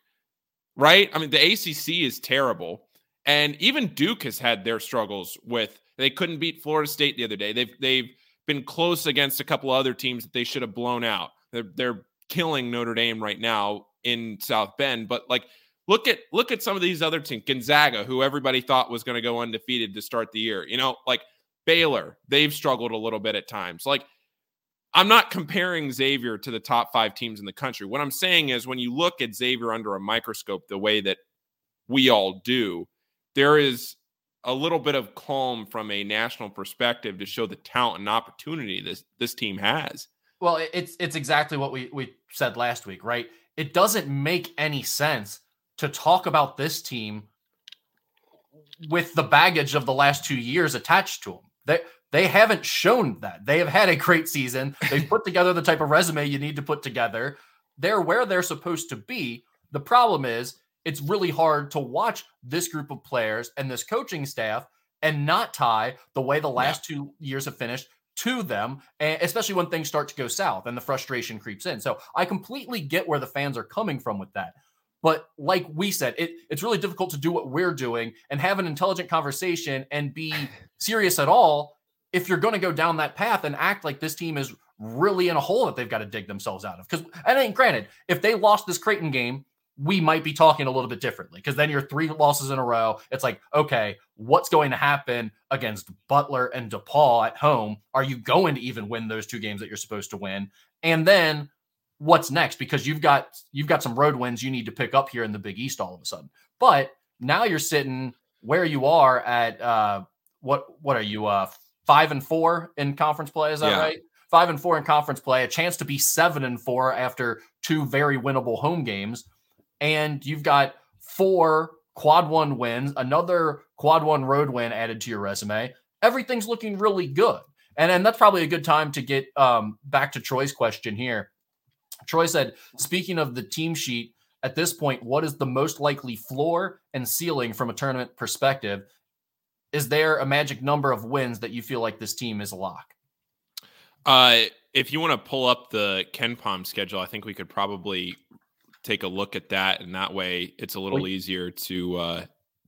right? I mean, the ACC is terrible. And even Duke has had their struggles with they couldn't beat Florida State the other day. They've they've been close against a couple other teams that they should have blown out. They're they're killing Notre Dame right now in South Bend, but like look at look at some of these other teams, Gonzaga, who everybody thought was going to go undefeated to start the year. You know, like Baylor, they've struggled a little bit at times. Like I'm not comparing Xavier to the top five teams in the country. What I'm saying is when you look at Xavier under a microscope, the way that we all do, there is a little bit of calm from a national perspective to show the talent and opportunity this this team has. Well, it's it's exactly what we we said last week, right? It doesn't make any sense to talk about this team with the baggage of the last two years attached to them. They they haven't shown that. They have had a great season. They've put together the type of resume you need to put together. They're where they're supposed to be. The problem is, it's really hard to watch this group of players and this coaching staff and not tie the way the last yeah. two years have finished to them, eh, especially when things start to go south and the frustration creeps in. So I completely get where the fans are coming from with that. But like we said, it, it's really difficult to do what we're doing and have an intelligent conversation and be serious at all if you're going to go down that path and act like this team is really in a hole that they've got to dig themselves out of. Because, and then granted, if they lost this Creighton game, we might be talking a little bit differently because then you're three losses in a row. It's like, okay, what's going to happen against Butler and DePaul at home? Are you going to even win those two games that you're supposed to win? And then what's next? Because you've got you've got some road wins you need to pick up here in the Big East all of a sudden. But now you're sitting where you are at uh what what are you uh five and four in conference play. Is that yeah. right? Five and four in conference play, a chance to be seven and four after two very winnable home games. And you've got four quad one wins, another quad one road win added to your resume. Everything's looking really good. And, and that's probably a good time to get um, back to Troy's question here. Troy said, speaking of the team sheet, at this point, what is the most likely floor and ceiling from a tournament perspective? Is there a magic number of wins that you feel like this team is a lock? Uh, if you want to pull up the KenPom schedule, I think we could probably take a look at that, and that way it's a little easier to uh,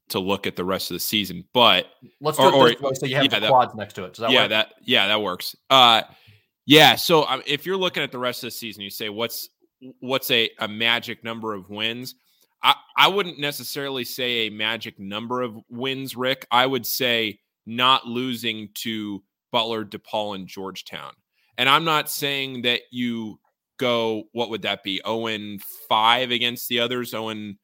to look at the rest of the season. But let's do or, it way, so you have yeah, the quads next to it. Does that yeah, work? that yeah, that works. Uh, yeah. So um, if you're looking at the rest of the season, you say what's what's a, a magic number of wins? I, wouldn't necessarily say a magic number of wins, Rick. I would say not losing to Butler, DePaul, and Georgetown. And I'm not saying that you go, what would that be? 0 5 against the others. 0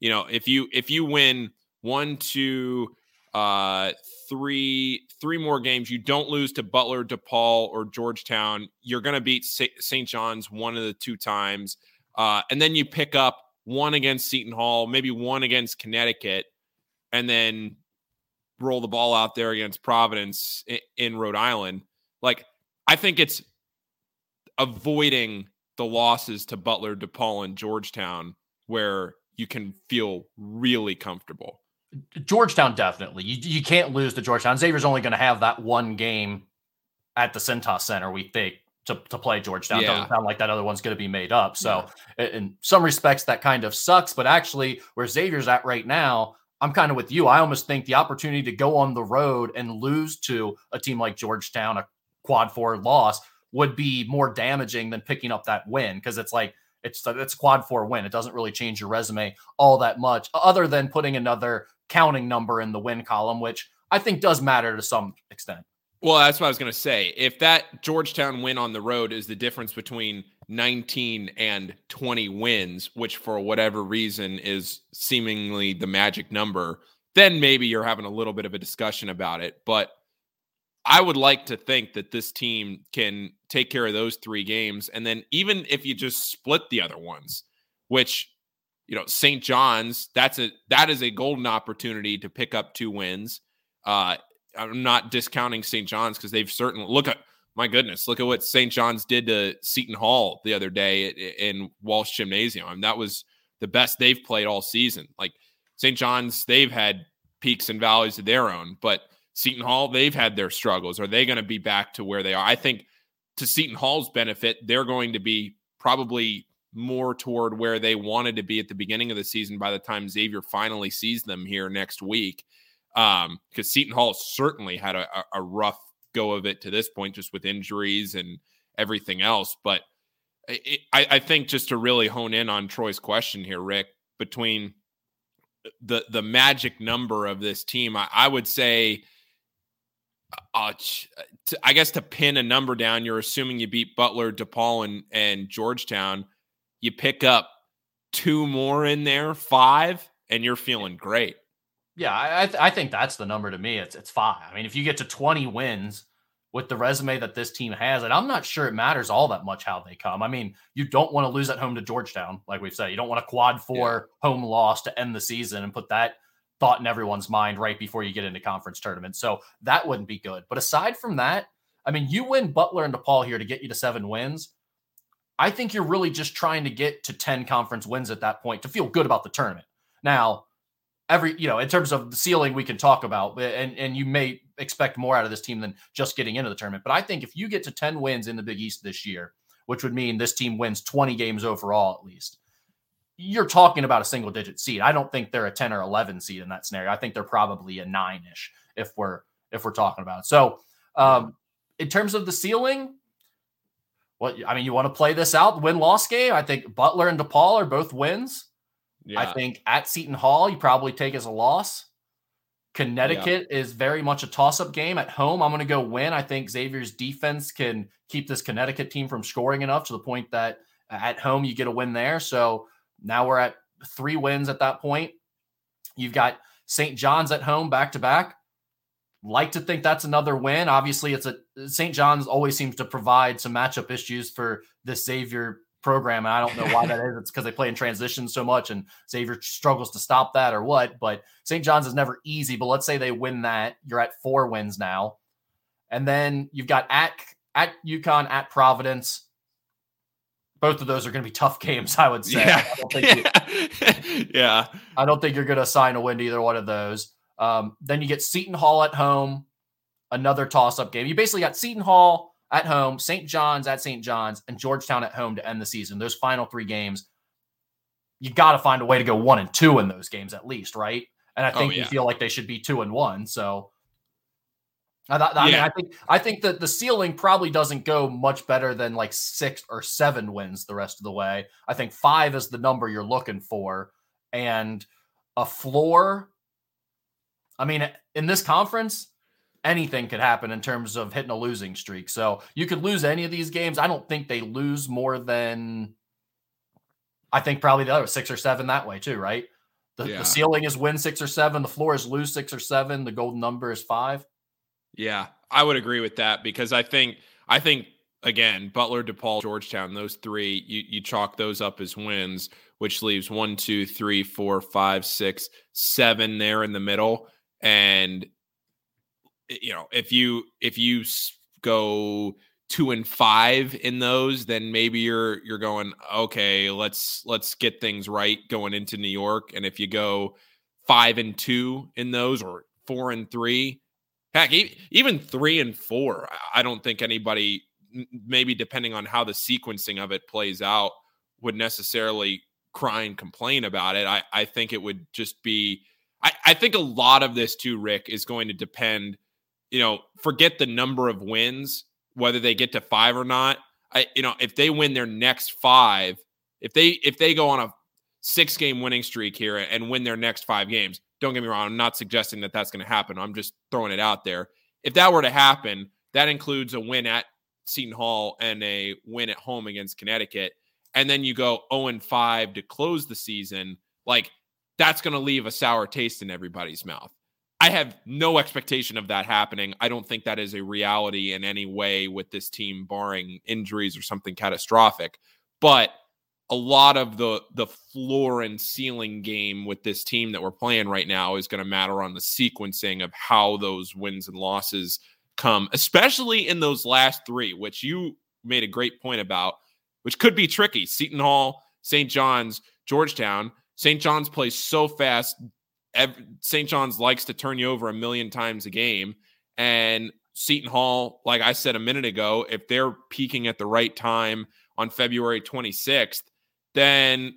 you know, if you if you win one, two, uh, three, three more games, you don't lose to Butler, DePaul, or Georgetown. You're to beat St. John's one of the two times, uh, and then you pick up one against Seton Hall, maybe one against Connecticut, and then roll the ball out there against Providence in, Rhode Island. Like, I think it's avoiding the losses to Butler, DePaul, and Georgetown where you can feel really comfortable. Georgetown definitely. You you can't lose to Georgetown. Xavier's only going to have that one game at the Cintas Center, we think, to, to play Georgetown. Yeah. Doesn't sound like that other one's going to be made up. So yeah. in some respects, that kind of sucks. But actually, where Xavier's at right now, I'm kind of with you. I almost think the opportunity to go on the road and lose to a team like Georgetown, a quad four loss, would be more damaging than picking up that win because it's like it's it's a quad four win. It doesn't really change your resume all that much, other than putting another counting number in the win column, which I think does matter to some extent. Well, that's what I was going to say. If that Georgetown win on the road is the difference between 19 and 20 wins, which for whatever reason is seemingly the magic number, then maybe you're having a little bit of a discussion about it. But I would like to think that this team can take care of those three games. And then even if you just split the other ones, which you know, St. John's, that's a that is a golden opportunity to pick up two wins. Uh, I'm not discounting St. John's because they've certainly look at my goodness, look at what St. John's did to Seton Hall the other day in Walsh Gymnasium. I mean, that was the best they've played all season. Like St. John's, they've had peaks and valleys of their own, but Seton Hall, they've had their struggles. Are they going to be back to where they are? I think to Seton Hall's benefit, they're going to be probably more toward where they wanted to be at the beginning of the season by the time Xavier finally sees them here next week. Um, because Seton Hall certainly had a, a rough go of it to this point, just with injuries and everything else. But it, I, I think just to really hone in on Troy's question here, Rick, between the the magic number of this team, I, I would say. Uh, to, I guess to pin a number down, you're assuming you beat Butler, DePaul, and, and Georgetown you pick up two more in there, five, and you're feeling great. Yeah, I th- I think that's the number to me. It's it's five. I mean, if you get to 20 wins with the resume that this team has, and I'm not sure it matters all that much how they come. I mean, you don't want to lose at home to Georgetown, like we've said. You don't want a quad four yeah. home loss to end the season and put that thought in everyone's mind right before you get into conference tournament. So that wouldn't be good. But aside from that, I mean, you win Butler and DePaul here to get you to seven wins. I think you're really just trying to get to 10 conference wins at that point to feel good about the tournament. Now, every, you know, in terms of the ceiling we can talk about, and, and you may expect more out of this team than just getting into the tournament. But I think if you get to 10 wins in the Big East this year, which would mean this team wins 20 games overall at least, you're talking about a single digit seed. I don't think they're a 10 or 11 seed in that scenario. I think they're probably a nine ish if we're if we're talking about it. So um, in terms of the ceiling, what I mean, you want to play this out, win loss game. I think Butler and DePaul are both wins. Yeah. I think at Seton Hall, you probably take as a loss. Connecticut yeah. is very much a toss up game. At home, I'm going to go win. I think Xavier's defense can keep this Connecticut team from scoring enough to the point that at home you get a win there. So now we're at three wins at that point. You've got St. John's at home back to back like to think that's another win. Obviously, it's a St. John's always seems to provide some matchup issues for the Xavier program. And I don't know why that is. It's because they play in transition so much and Xavier struggles to stop that or what. But St. John's is never easy. But let's say they win that. You're at four wins now. And then you've got at at UConn, at Providence. Both of those are going to be tough games, I would say. Yeah. I you, yeah. I don't think you're going to assign a win to either one of those. Um, then you get Seton Hall at home, another toss up game. You basically got Seton Hall at home, St. John's at St. John's, and Georgetown at home to end the season. Those final three games, you got to find a way to go one and two in those games at least, right? And I oh, think oh, yeah. you feel like they should be two and one. So I, I, I yeah. mean, I think I think that the ceiling probably doesn't go much better than like six or seven wins the rest of the way. I think five is the number you're looking for, and a floor I mean, in this conference, anything could happen in terms of hitting a losing streak. So you could lose any of these games. I don't think they lose more than, I think probably the other six or seven that way too, right? The, yeah. the ceiling is win six or seven. The floor is lose six or seven. The golden number is five. Yeah, I would agree with that because I think I think again Butler, DePaul, Georgetown, those three you you chalk those up as wins, which leaves one, two, three, four, five, six, seven there in the middle and Eh, you know if you if you go two and five in those then maybe you're you're going okay let's let's get things right going into new york and if you go five and two in those or four and three. Heck, even three and four. I don't think anybody, maybe depending on how the sequencing of it plays out, would necessarily cry and complain about it. I, I think it would just be, I, I think a lot of this too, Rick, is going to depend, you know, forget the number of wins, whether they get to five or not. I, you know, if they win their next five, if they if they go on a six game winning streak here and win their next five games, don't get me wrong, I'm not suggesting that that's going to happen. I'm just throwing it out there. If that were to happen, that includes a win at Seton Hall and a win at home against Connecticut. And then you go 0 and 5 to close the season. Like that's going to leave a sour taste in everybody's mouth. I have no expectation of that happening. I don't think that is a reality in any way with this team, barring injuries or something catastrophic. But a lot of the the floor and ceiling game with this team that we're playing right now is going to matter on the sequencing of how those wins and losses come, especially in those last three, which you made a great point about, which could be tricky. Seton Hall, St. John's, Georgetown. St. John's plays so fast. St. John's likes to turn you over a million times a game. And Seton Hall, like I said a minute ago, if they're peaking at the right time on February 26th, then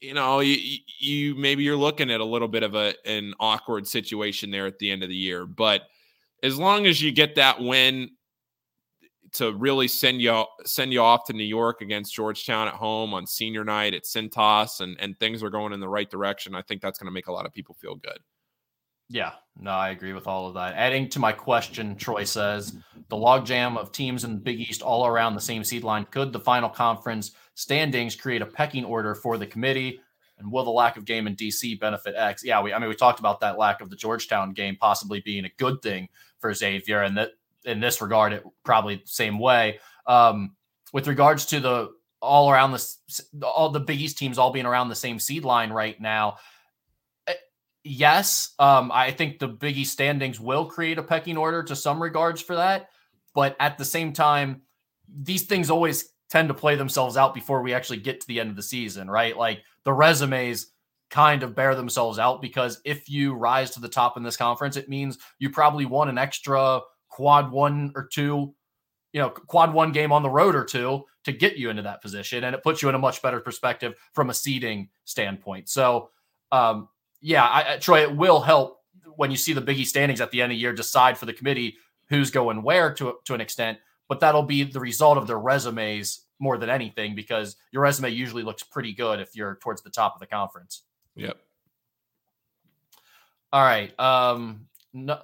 you know you, you maybe you're looking at a little bit of a an awkward situation there at the end of the year. But as long as you get that win to really send you send you off to New York against Georgetown at home on senior night at Cintas and and things are going in the right direction, I think that's going to make a lot of people feel good. Yeah, no, I agree with all of that. Adding to my question, Troy says the logjam of teams in the Big East all around the same seed line could the final conference standings create a pecking order for the committee? And will the lack of game in DC benefit X? Yeah, we I mean we talked about that lack of the Georgetown game possibly being a good thing for Xavier, and that in this regard, it probably same way. Um, with regards to the all around the all the Big East teams all being around the same seed line right now. Eh, yes, um, I think the Big East standings will create a pecking order to some regards for that, but at the same time, these things always tend to play themselves out before we actually get to the end of the season, right? Like the resumes kind of bear themselves out because if you rise to the top in this conference, it means you probably won an extra quad one or two, you know, quad one game on the road or two to get you into that position. And it puts you in a much better perspective from a seeding standpoint. So, um, yeah, I, I, Troy, it will help when you see the Biggie standings at the end of the year decide for the committee who's going where to, to an extent. But that'll be the result of their resumes more than anything because your resume usually looks pretty good if you're towards the top of the conference. Yep. All right. Um,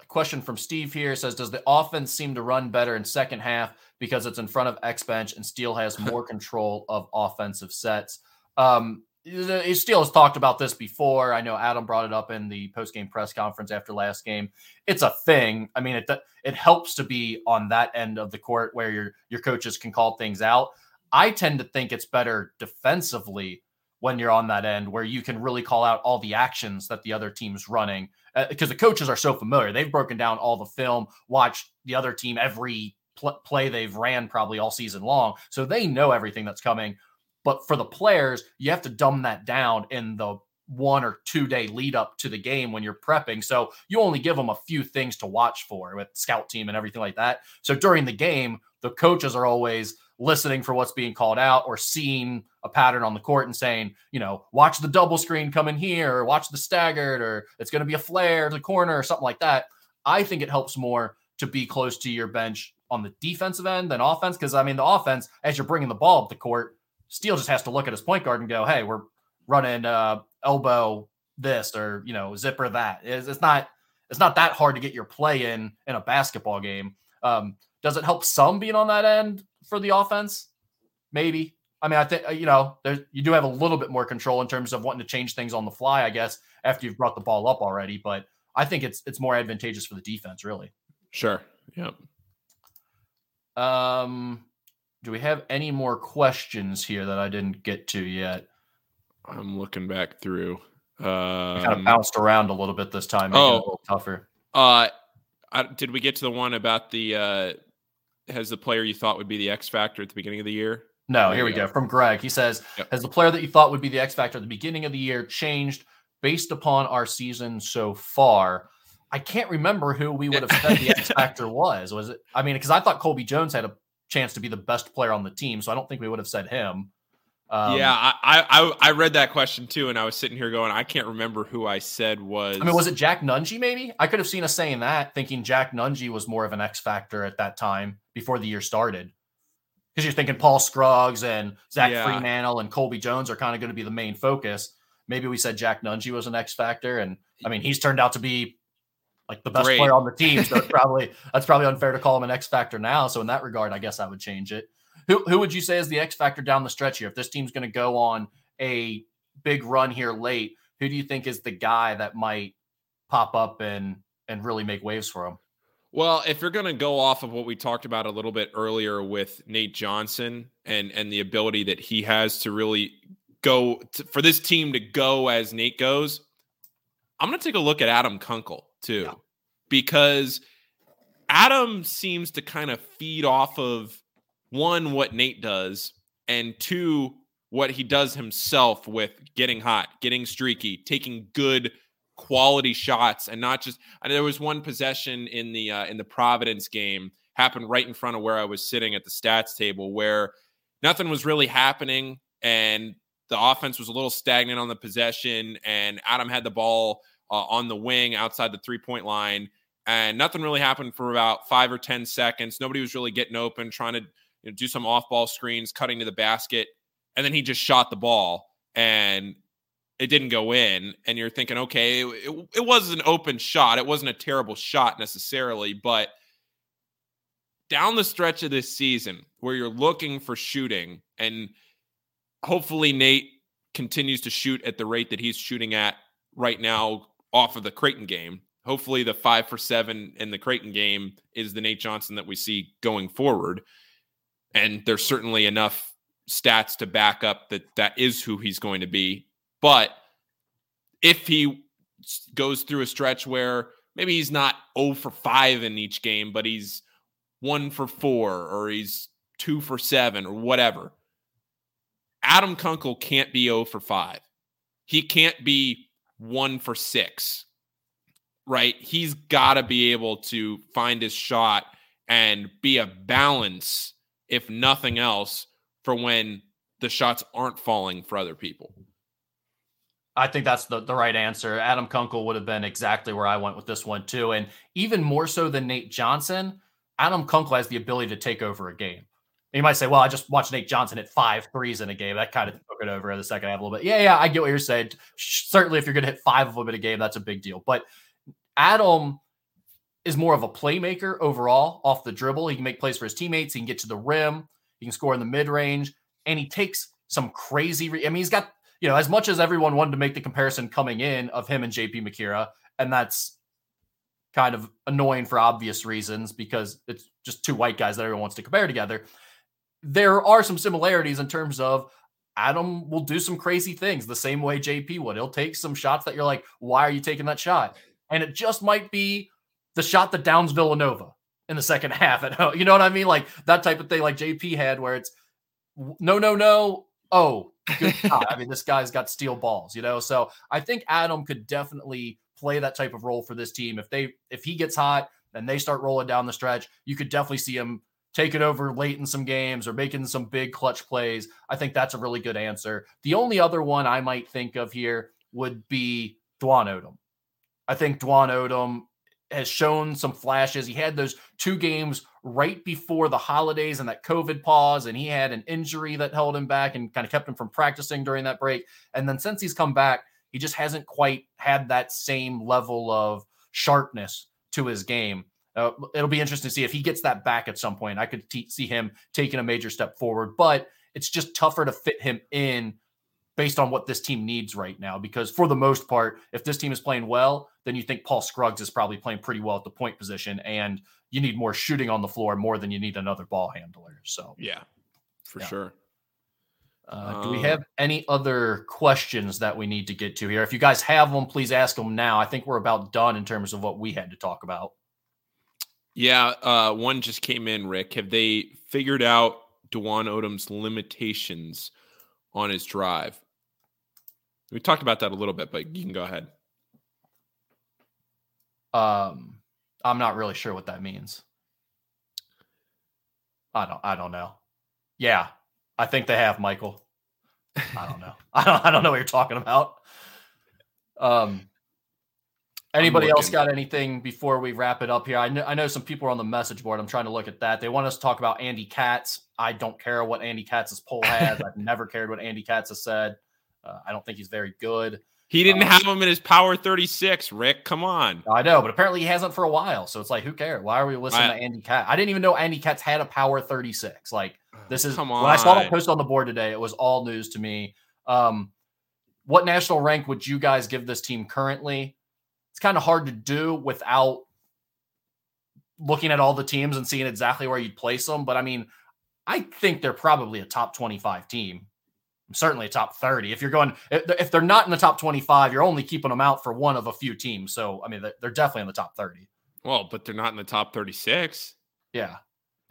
question from Steve here says, "Does the offense seem to run better in second half because it's in front of X bench and Steele has more control of offensive sets?" Um, Steele has talked about this before. I know Adam brought it up in the post game press conference after last game. It's a thing. I mean, it it helps to be on that end of the court where your your coaches can call things out. I tend to think it's better defensively when you're on that end where you can really call out all the actions that the other team's running because uh, the coaches are so familiar. They've broken down all the film, watched the other team every pl- play they've ran probably all season long. So they know everything that's coming. But for the players, you have to dumb that down in the one or two day lead up to the game when you're prepping. So you only give them a few things to watch for with scout team and everything like that. So during the game, the coaches are always listening for what's being called out or seeing a pattern on the court and saying, you know, watch the double screen come in here, or watch the staggered, or it's going to be a flare to the corner or something like that. I think it helps more to be close to your bench on the defensive end than offense. Because I mean, the offense, as you're bringing the ball up the court, Steele just has to look at his point guard and go, "Hey, we're running uh, elbow this or you know zipper that." It's, it's not it's not that hard to get your play in in a basketball game. Um, does it help some being on that end for the offense? Maybe. I mean, I think uh, you know, there you do have a little bit more control in terms of wanting to change things on the fly, I guess, after you've brought the ball up already. But I think it's it's more advantageous for the defense, really. Sure. Yep. Um, do we have any more questions here that I didn't get to yet? I'm looking back through. Um, kind of bounced around a little bit this time. Oh, tougher. Uh, I, did we get to the one about the uh, has the player you thought would be the X factor at the beginning of the year? No, here we go. From Greg. He says, yep. Has the player that you thought would be the X factor at the beginning of the year changed based upon our season so far, I can't remember who we would have said the X factor was. Was it? I mean, because I thought Colby Jones had a chance to be the best player on the team, so I don't think we would have said him. Um, yeah, I, I I read that question too, and I was sitting here going, I can't remember who I said was. I mean, was it Jack Nunge? Maybe I could have seen us saying that, thinking Jack Nunge was more of an X factor at that time before the year started. Because you're thinking Paul Scruggs and Zach yeah. Freemantle and Colby Jones are kind of going to be the main focus. Maybe we said Jack Nunge was an X factor, and I mean, he's turned out to be like the best Great. player on the team. So it's probably that's probably unfair to call him an X factor now. So in that regard, I guess I would change it. Who who would you say is the X factor down the stretch here? If this team's going to go on a big run here late, who do you think is the guy that might pop up and and really make waves for him? Well, if you're going to go off of what we talked about a little bit earlier with Nate Johnson and and the ability that he has to really go to, for this team to go as Nate goes, I'm going to take a look at Adam Kunkel too, yeah. because Adam seems to kind of feed off of one, what Nate does, and two, what he does himself with getting hot, getting streaky, taking good quality shots, and not just. And there was one possession in the uh, in the Providence game happened right in front of where I was sitting at the stats table where nothing was really happening, and the offense was a little stagnant on the possession, and Adam had the ball uh, on the wing outside the three point line, and nothing really happened for about five or 10 seconds. Nobody was really getting open, trying to you know, do some off ball screens, cutting to the basket. And then he just shot the ball and it didn't go in. And you're thinking, okay, it, it was an open shot. It wasn't a terrible shot necessarily, but down the stretch of this season where you're looking for shooting and hopefully Nate continues to shoot at the rate that he's shooting at right now off of the Creighton game. Hopefully, the five for seven in the Creighton game is the Nate Johnson that we see going forward. And there's certainly enough stats to back up that that is who he's going to be. But if he goes through a stretch where maybe he's not 0 for 5 in each game, but he's 1 for 4 or he's 2 for 7 or whatever, Adam Kunkel can't be 0 for 5. He can't be 1 for 6 right? He's got to be able to find his shot and be a balance, if nothing else, for when the shots aren't falling for other people. I think that's the, the right answer. Adam Kunkel would have been exactly where I went with this one, too. And even more so than Nate Johnson, Adam Kunkel has the ability to take over a game. You might say, well, I just watched Nate Johnson hit five threes in a game. That kind of took it over in the second half a little bit. Yeah, yeah, I get what you're saying. Certainly, if you're going to hit five of them in a game, that's a big deal. But Adam is more of a playmaker overall off the dribble. He can make plays for his teammates. He can get to the rim. He can score in the mid range, and he takes some crazy. Re- I mean, he's got you know as much as everyone wanted to make the comparison coming in of him and JP Macura, and that's kind of annoying for obvious reasons because it's just two white guys that everyone wants to compare together. There are some similarities in terms of Adam will do some crazy things the same way JP would. He'll take some shots that you're like, why are you taking that shot? and it just might be the shot that downs Villanova in the second half at home. You know what I mean? Like that type of thing, like JP had, where it's no, no, no. Oh, good shot. I mean, this guy's got steel balls, you know. So I think Adam could definitely play that type of role for this team. If they if he gets hot and they start rolling down the stretch, you could definitely see him taking over late in some games or making some big clutch plays. I think that's a really good answer. The only other one I might think of here would be Dwon Odom. I think Dwon Odom has shown some flashes. He had those two games right before the holidays and that COVID pause, and he had an injury that held him back and kind of kept him from practicing during that break. And then since he's come back, he just hasn't quite had that same level of sharpness to his game. Uh, it'll be interesting to see if he gets that back at some point. I could t- see him taking a major step forward, but it's just tougher to fit him in based on what this team needs right now. Because for the most part, if this team is playing well, then you think Paul Scruggs is probably playing pretty well at the point position, and you need more shooting on the floor more than you need another ball handler. So yeah, for yeah. sure. Uh, um, do we um, have any other questions that we need to get to here? If you guys have them, please ask them now. I think we're about done in terms of what we had to talk about. Yeah, uh, one just came in, Rick. Have they figured out Dwon Odom's limitations on his drive? We talked about that a little bit, but you can go ahead. Um, I'm not really sure what that means. I don't. I don't know. Yeah, I think they have Michael. I don't know. I don't. I don't know what you're talking about. Um. Anybody else got anything before we wrap it up here? I know, I know some people are on the message board. I'm trying to look at that. They want us to talk about Andy Katz. I don't care what Andy Katz's poll has. I've never cared what Andy Katz has said. Uh, I don't think he's very good. He didn't um, have him in his power 36, Rick. Come on. I know, but apparently he hasn't for a while. So it's like, who cares? Why are we listening I, to Andy Katz? I didn't even know Andy Katz had a power 36. Like, this is come on. When I saw that post on the board today, it was all news to me. Um, what national rank would you guys give this team currently? It's kind of hard to do without looking at all the teams and seeing exactly where you'd place them. But I mean, I think they're probably a top 25 team certainly a top 30. If you're going, if they're not in the top 25, you're only keeping them out for one of a few teams. So, I mean, they're definitely in the top 30. Well, but they're not in the top 36. Yeah.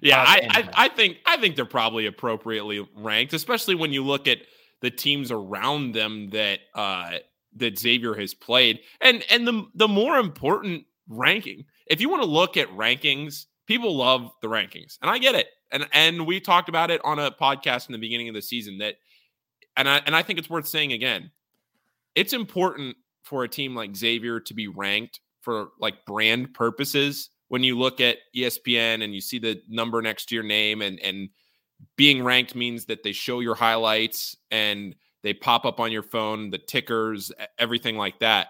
yeah, I, I, I, think I think they're probably appropriately ranked, especially when you look at the teams around them that uh that Xavier has played. And and the the more important ranking, if you want to look at rankings, people love the rankings. And I get it and and we talked about it on a podcast in the beginning of the season that and I and I think it's worth saying again. It's important for a team like Xavier to be ranked for like brand purposes when you look at ESPN and you see the number next to your name and and being ranked means that they show your highlights and they pop up on your phone, the tickers, everything like that.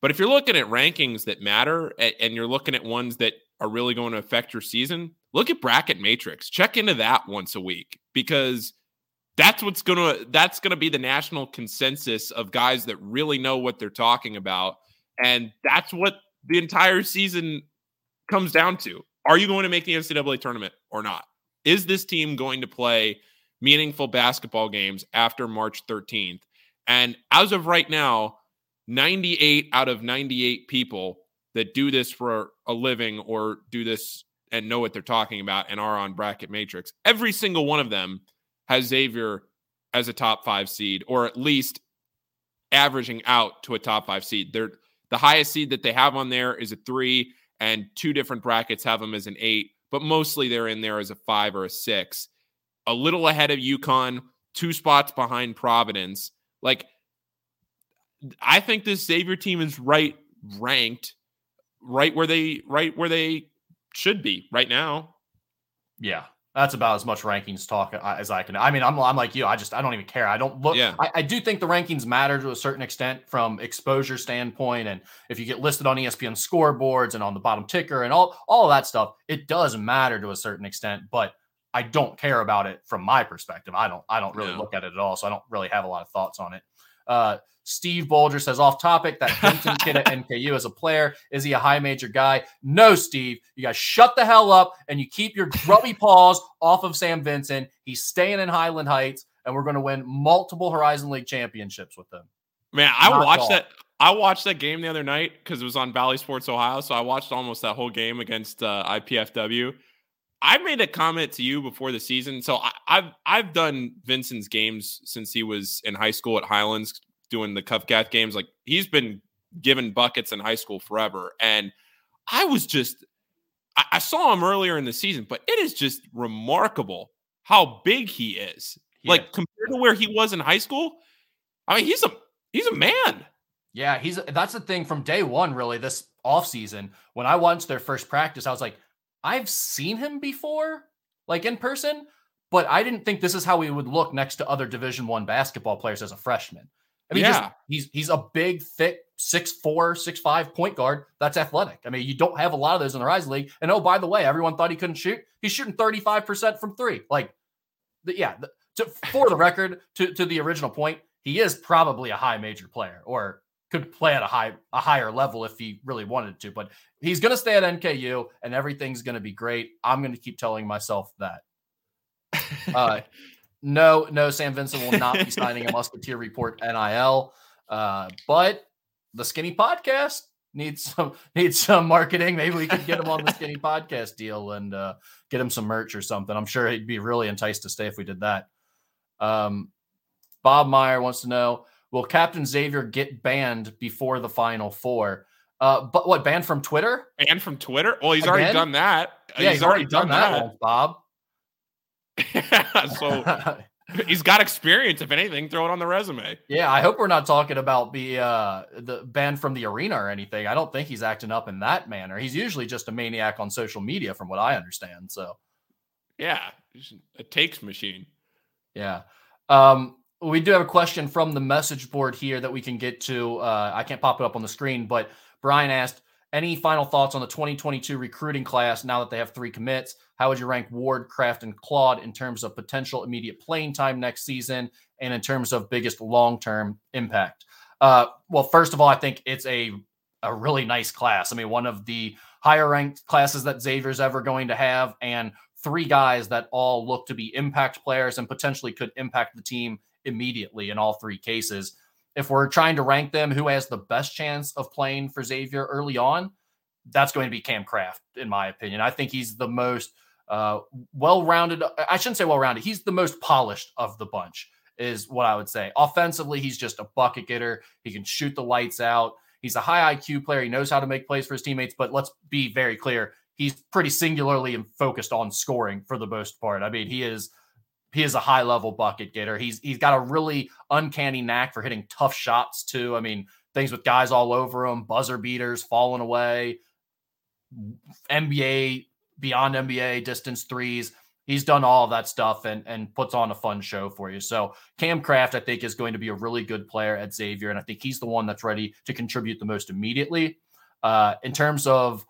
But if you're looking at rankings that matter and you're looking at ones that are really going to affect your season, look at bracket matrix. Check into that once a week because that's what's going to that's going to be the national consensus of guys that really know what they're talking about and that's what the entire season comes down to. Are you going to make the NCAA tournament or not? Is this team going to play meaningful basketball games after March 13th? And as of right now, 98 out of 98 people that do this for a living or do this and know what they're talking about and are on bracket matrix. Every single one of them has Xavier as a top five seed, or at least averaging out to a top five seed. They're the highest seed that they have on there is a three, and two different brackets have them as an eight, but mostly they're in there as a five or a six. A little ahead of UConn, two spots behind Providence. Like, I think this Xavier team is right ranked, right where they right where they should be right now. Yeah, that's about as much rankings talk uh, as I can. I mean, I'm, I'm like you. I just I don't even care. I don't look. Yeah. I, I, do think the rankings matter to a certain extent from exposure standpoint, and if you get listed on ESPN scoreboards and on the bottom ticker and all all of that stuff, it does matter to a certain extent. But I don't care about it from my perspective. I don't I don't really look at it at all, so I don't really have a lot of thoughts on it. Uh, Steve Bolger says off topic that Vincent kid at NKU as a player. Is he a high major guy? No, Steve. You guys shut the hell up and you keep your grubby paws off of Sam Vincent. He's staying in Highland Heights, and we're going to win multiple Horizon League championships with him. Man, I Not watched that. I watched that game the other night because it was on Bally Sports Ohio. So I watched almost that whole game against uh, IPFW. I made a comment to you before the season. So I, have I've done Vincent's games since he was in high school at Highlands doing the CovCath games. Like he's been given buckets in high school forever. And I was just, I, I saw him earlier in the season, but it is just remarkable how big he is. Yeah. Like compared to where he was in high school. I mean, he's a he's a man. Yeah, he's that's the thing from day one, really, this offseason. When I watched their first practice, I was like, I've seen him before, like in person, but I didn't think this is how he would look next to other division one basketball players as a freshman. I mean, yeah. Just, he's he's a big, thick, six four, six five point guard that's athletic. I mean, you don't have a lot of those in the Rise League. And oh, by the way, everyone thought he couldn't shoot. He's shooting 35% from three. Like, the, yeah, the, to, for the record, to, to the original point, he is probably a high major player or could play at a high a higher level if he really wanted to. But he's going to stay at NKU and everything's going to be great. I'm going to keep telling myself that. Uh, no, no, Sam Vincent will not be signing a Musketeer Report NIL. Uh, but the Skinny Podcast needs some needs some marketing. Maybe we could get him on the Skinny Podcast deal and uh, get him some merch or something. I'm sure he'd be really enticed to stay if we did that. Um, Bob Meyer wants to know Will Captain Xavier get banned before the final four? Uh, but what banned from Twitter? And from Twitter? Well, he's Again? already done that. Yeah, he's, he's already, already, done, done that, that. Bob. so he's got experience. If anything, throw it on the resume. Yeah, I hope we're not talking about the uh, the banned from the arena or anything. I don't think he's acting up in that manner. He's usually just a maniac on social media, from what I understand. So, yeah, a takes machine. Yeah. Um, we do have a question from the message board here that we can get to. Uh, I can't pop it up on the screen, but Brian asked, any final thoughts on the 2022 recruiting class now that they have three commits? How would you rank Ward, Craft, and Claude in terms of potential immediate playing time next season and in terms of biggest long term impact? Uh, well, first of all, I think it's a a really nice class. I mean, one of the higher ranked classes that Xavier's ever going to have, and three guys that all look to be impact players and potentially could impact the team immediately in all three cases if we're trying to rank them, who has the best chance of playing for Xavier early on, that's going to be Cam Craft, in my opinion. I think he's the most uh, well-rounded. I shouldn't say well-rounded. He's the most polished of the bunch, is what I would say. Offensively, he's just a bucket getter. He can shoot the lights out. He's a high IQ player. He knows how to make plays for his teammates. But let's be very clear: he's pretty singularly focused on scoring for the most part. I mean, he is he is a high level bucket getter. He's he's got a really uncanny knack for hitting tough shots too. I mean, things with guys all over him, buzzer beaters, falling away, NBA beyond NBA distance threes. He's done all of that stuff and and puts on a fun show for you. So Cam Craft, I think, is going to be a really good player at Xavier, and I think he's the one that's ready to contribute the most immediately. Uh, in terms of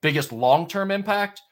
biggest long term impact,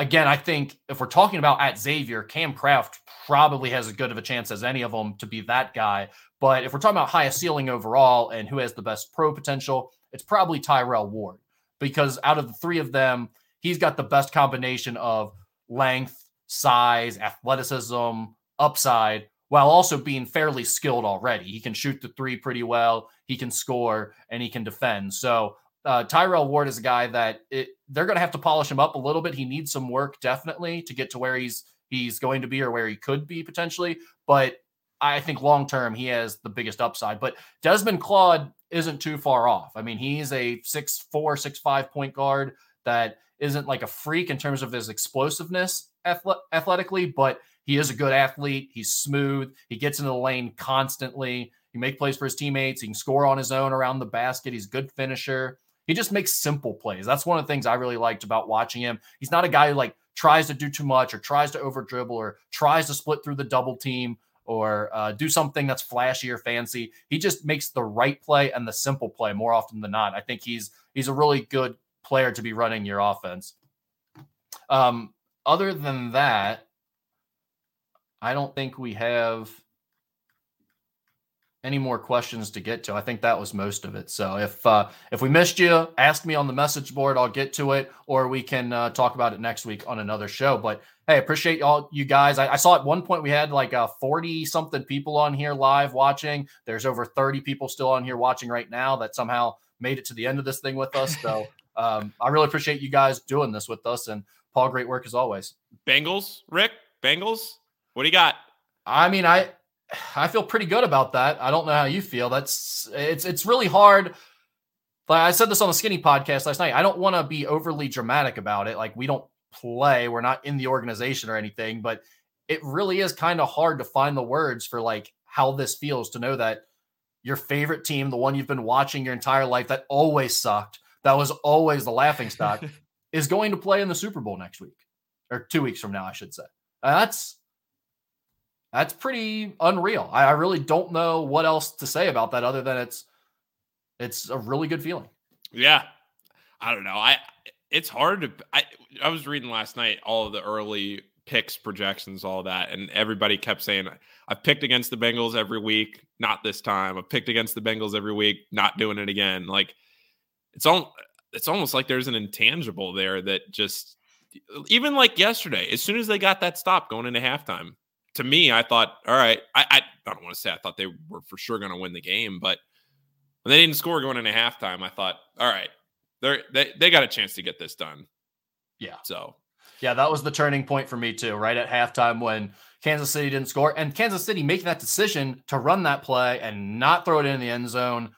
again, I think if we're talking about at Xavier, Cam Craft probably has as good of a chance as any of them to be that guy. But if we're talking about highest ceiling overall and who has the best pro potential, it's probably Tyrell Ward because out of the three of them, he's got the best combination of length, size, athleticism, upside, while also being fairly skilled already. He can shoot the three pretty well, he can score, and he can defend. So uh, Tyrell Ward is a guy that it, they're going to have to polish him up a little bit. He needs some work definitely to get to where he's he's going to be or where he could be potentially. But I think long term he has the biggest upside. But Desmond Claude isn't too far off. I mean, he's a six four, six five point guard that isn't like a freak in terms of his explosiveness athletically, but he is a good athlete. He's smooth. He gets into the lane constantly. He make plays for his teammates. He can score on his own around the basket. He's a good finisher. He just makes simple plays. That's one of the things I really liked about watching him. He's not a guy who like tries to do too much or tries to over dribble or tries to split through the double team or uh, do something that's flashy or fancy. He just makes the right play and the simple play more often than not. I think he's he's a really good player to be running your offense. Um, other than that, I don't think we have any more questions to get to. I think that was most of it. So if uh, if we missed you, ask me on the message board. I'll get to it, or we can uh, talk about it next week on another show. But hey, appreciate all you guys. I, I saw at one point we had like uh, forty something people on here live watching. There's over thirty people still on here watching right now that somehow made it to the end of this thing with us. So um, I really appreciate you guys doing this with us. And Paul, great work as always. Bengals, Rick, Bengals. What do you got? I mean, I I feel pretty good about that. I don't know how you feel. That's it's it's really hard. Like I said this on the Skinny podcast last night. I don't want to be overly dramatic about it. Like we don't play, we're not in the organization or anything, but it really is kind of hard to find the words for like how this feels to know that your favorite team, the one you've been watching your entire life that always sucked, that was always the laughing stock, is going to play in the Super Bowl next week or 2 weeks from now, I should say. Uh, that's that's pretty unreal. I, I really don't know what else to say about that other than it's it's a really good feeling. Yeah. I don't know. I it's hard to I I was reading last night all of the early picks, projections, all that, and everybody kept saying I've picked against the Bengals every week, not this time. I've picked against the Bengals every week, not doing it again. Like it's all it's almost like there's an intangible there that just even like yesterday, as soon as they got that stop going into halftime, to me, I thought, all right, I, I, I don't want to say I thought they were for sure going to win the game, but when they didn't score going into halftime, I thought, all right, they're, they they got a chance to get this done. Yeah. So Yeah, that was the turning point for me too, right at halftime when Kansas City didn't score and Kansas City making that decision to run that play and not throw it in the end zone.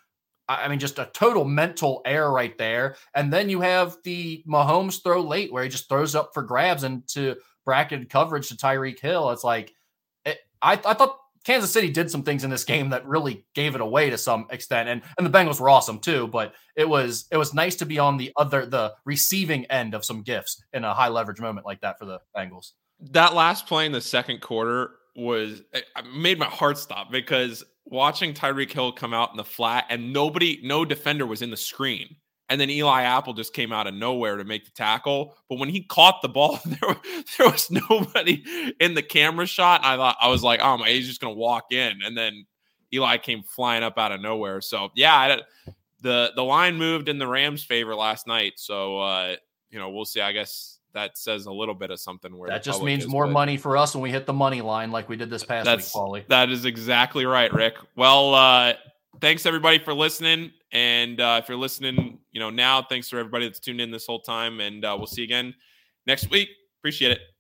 I mean, just a total mental error right there. And then you have the Mahomes throw late where he just throws up for grabs into bracketed coverage to Tyreek Hill. It's like, I, I thought Kansas City did some things in this game that really gave it away to some extent, and and the Bengals were awesome too. But it was it was nice to be on the other the receiving end of some gifts in a high leverage moment like that for the Bengals. That last play in the second quarter was made my heart stop because watching Tyreek Hill come out in the flat and nobody, no defender was in the screen. And then Eli Apple just came out of nowhere to make the tackle. But when he caught the ball, there, there was nobody in the camera shot. I thought I was like, oh my, he's just gonna walk in. And then Eli came flying up out of nowhere. So yeah, I, the the line moved in the Rams' favor last night. So uh, you know, we'll see. I guess that says a little bit of something where that just means is, more money for us when we hit the money line like we did this past week, Paulie. That is exactly right, Rick. Well, uh, thanks everybody for listening. And uh, if you're listening, you know, now, thanks for everybody that's tuned in this whole time. And uh, we'll see you again next week. Appreciate it.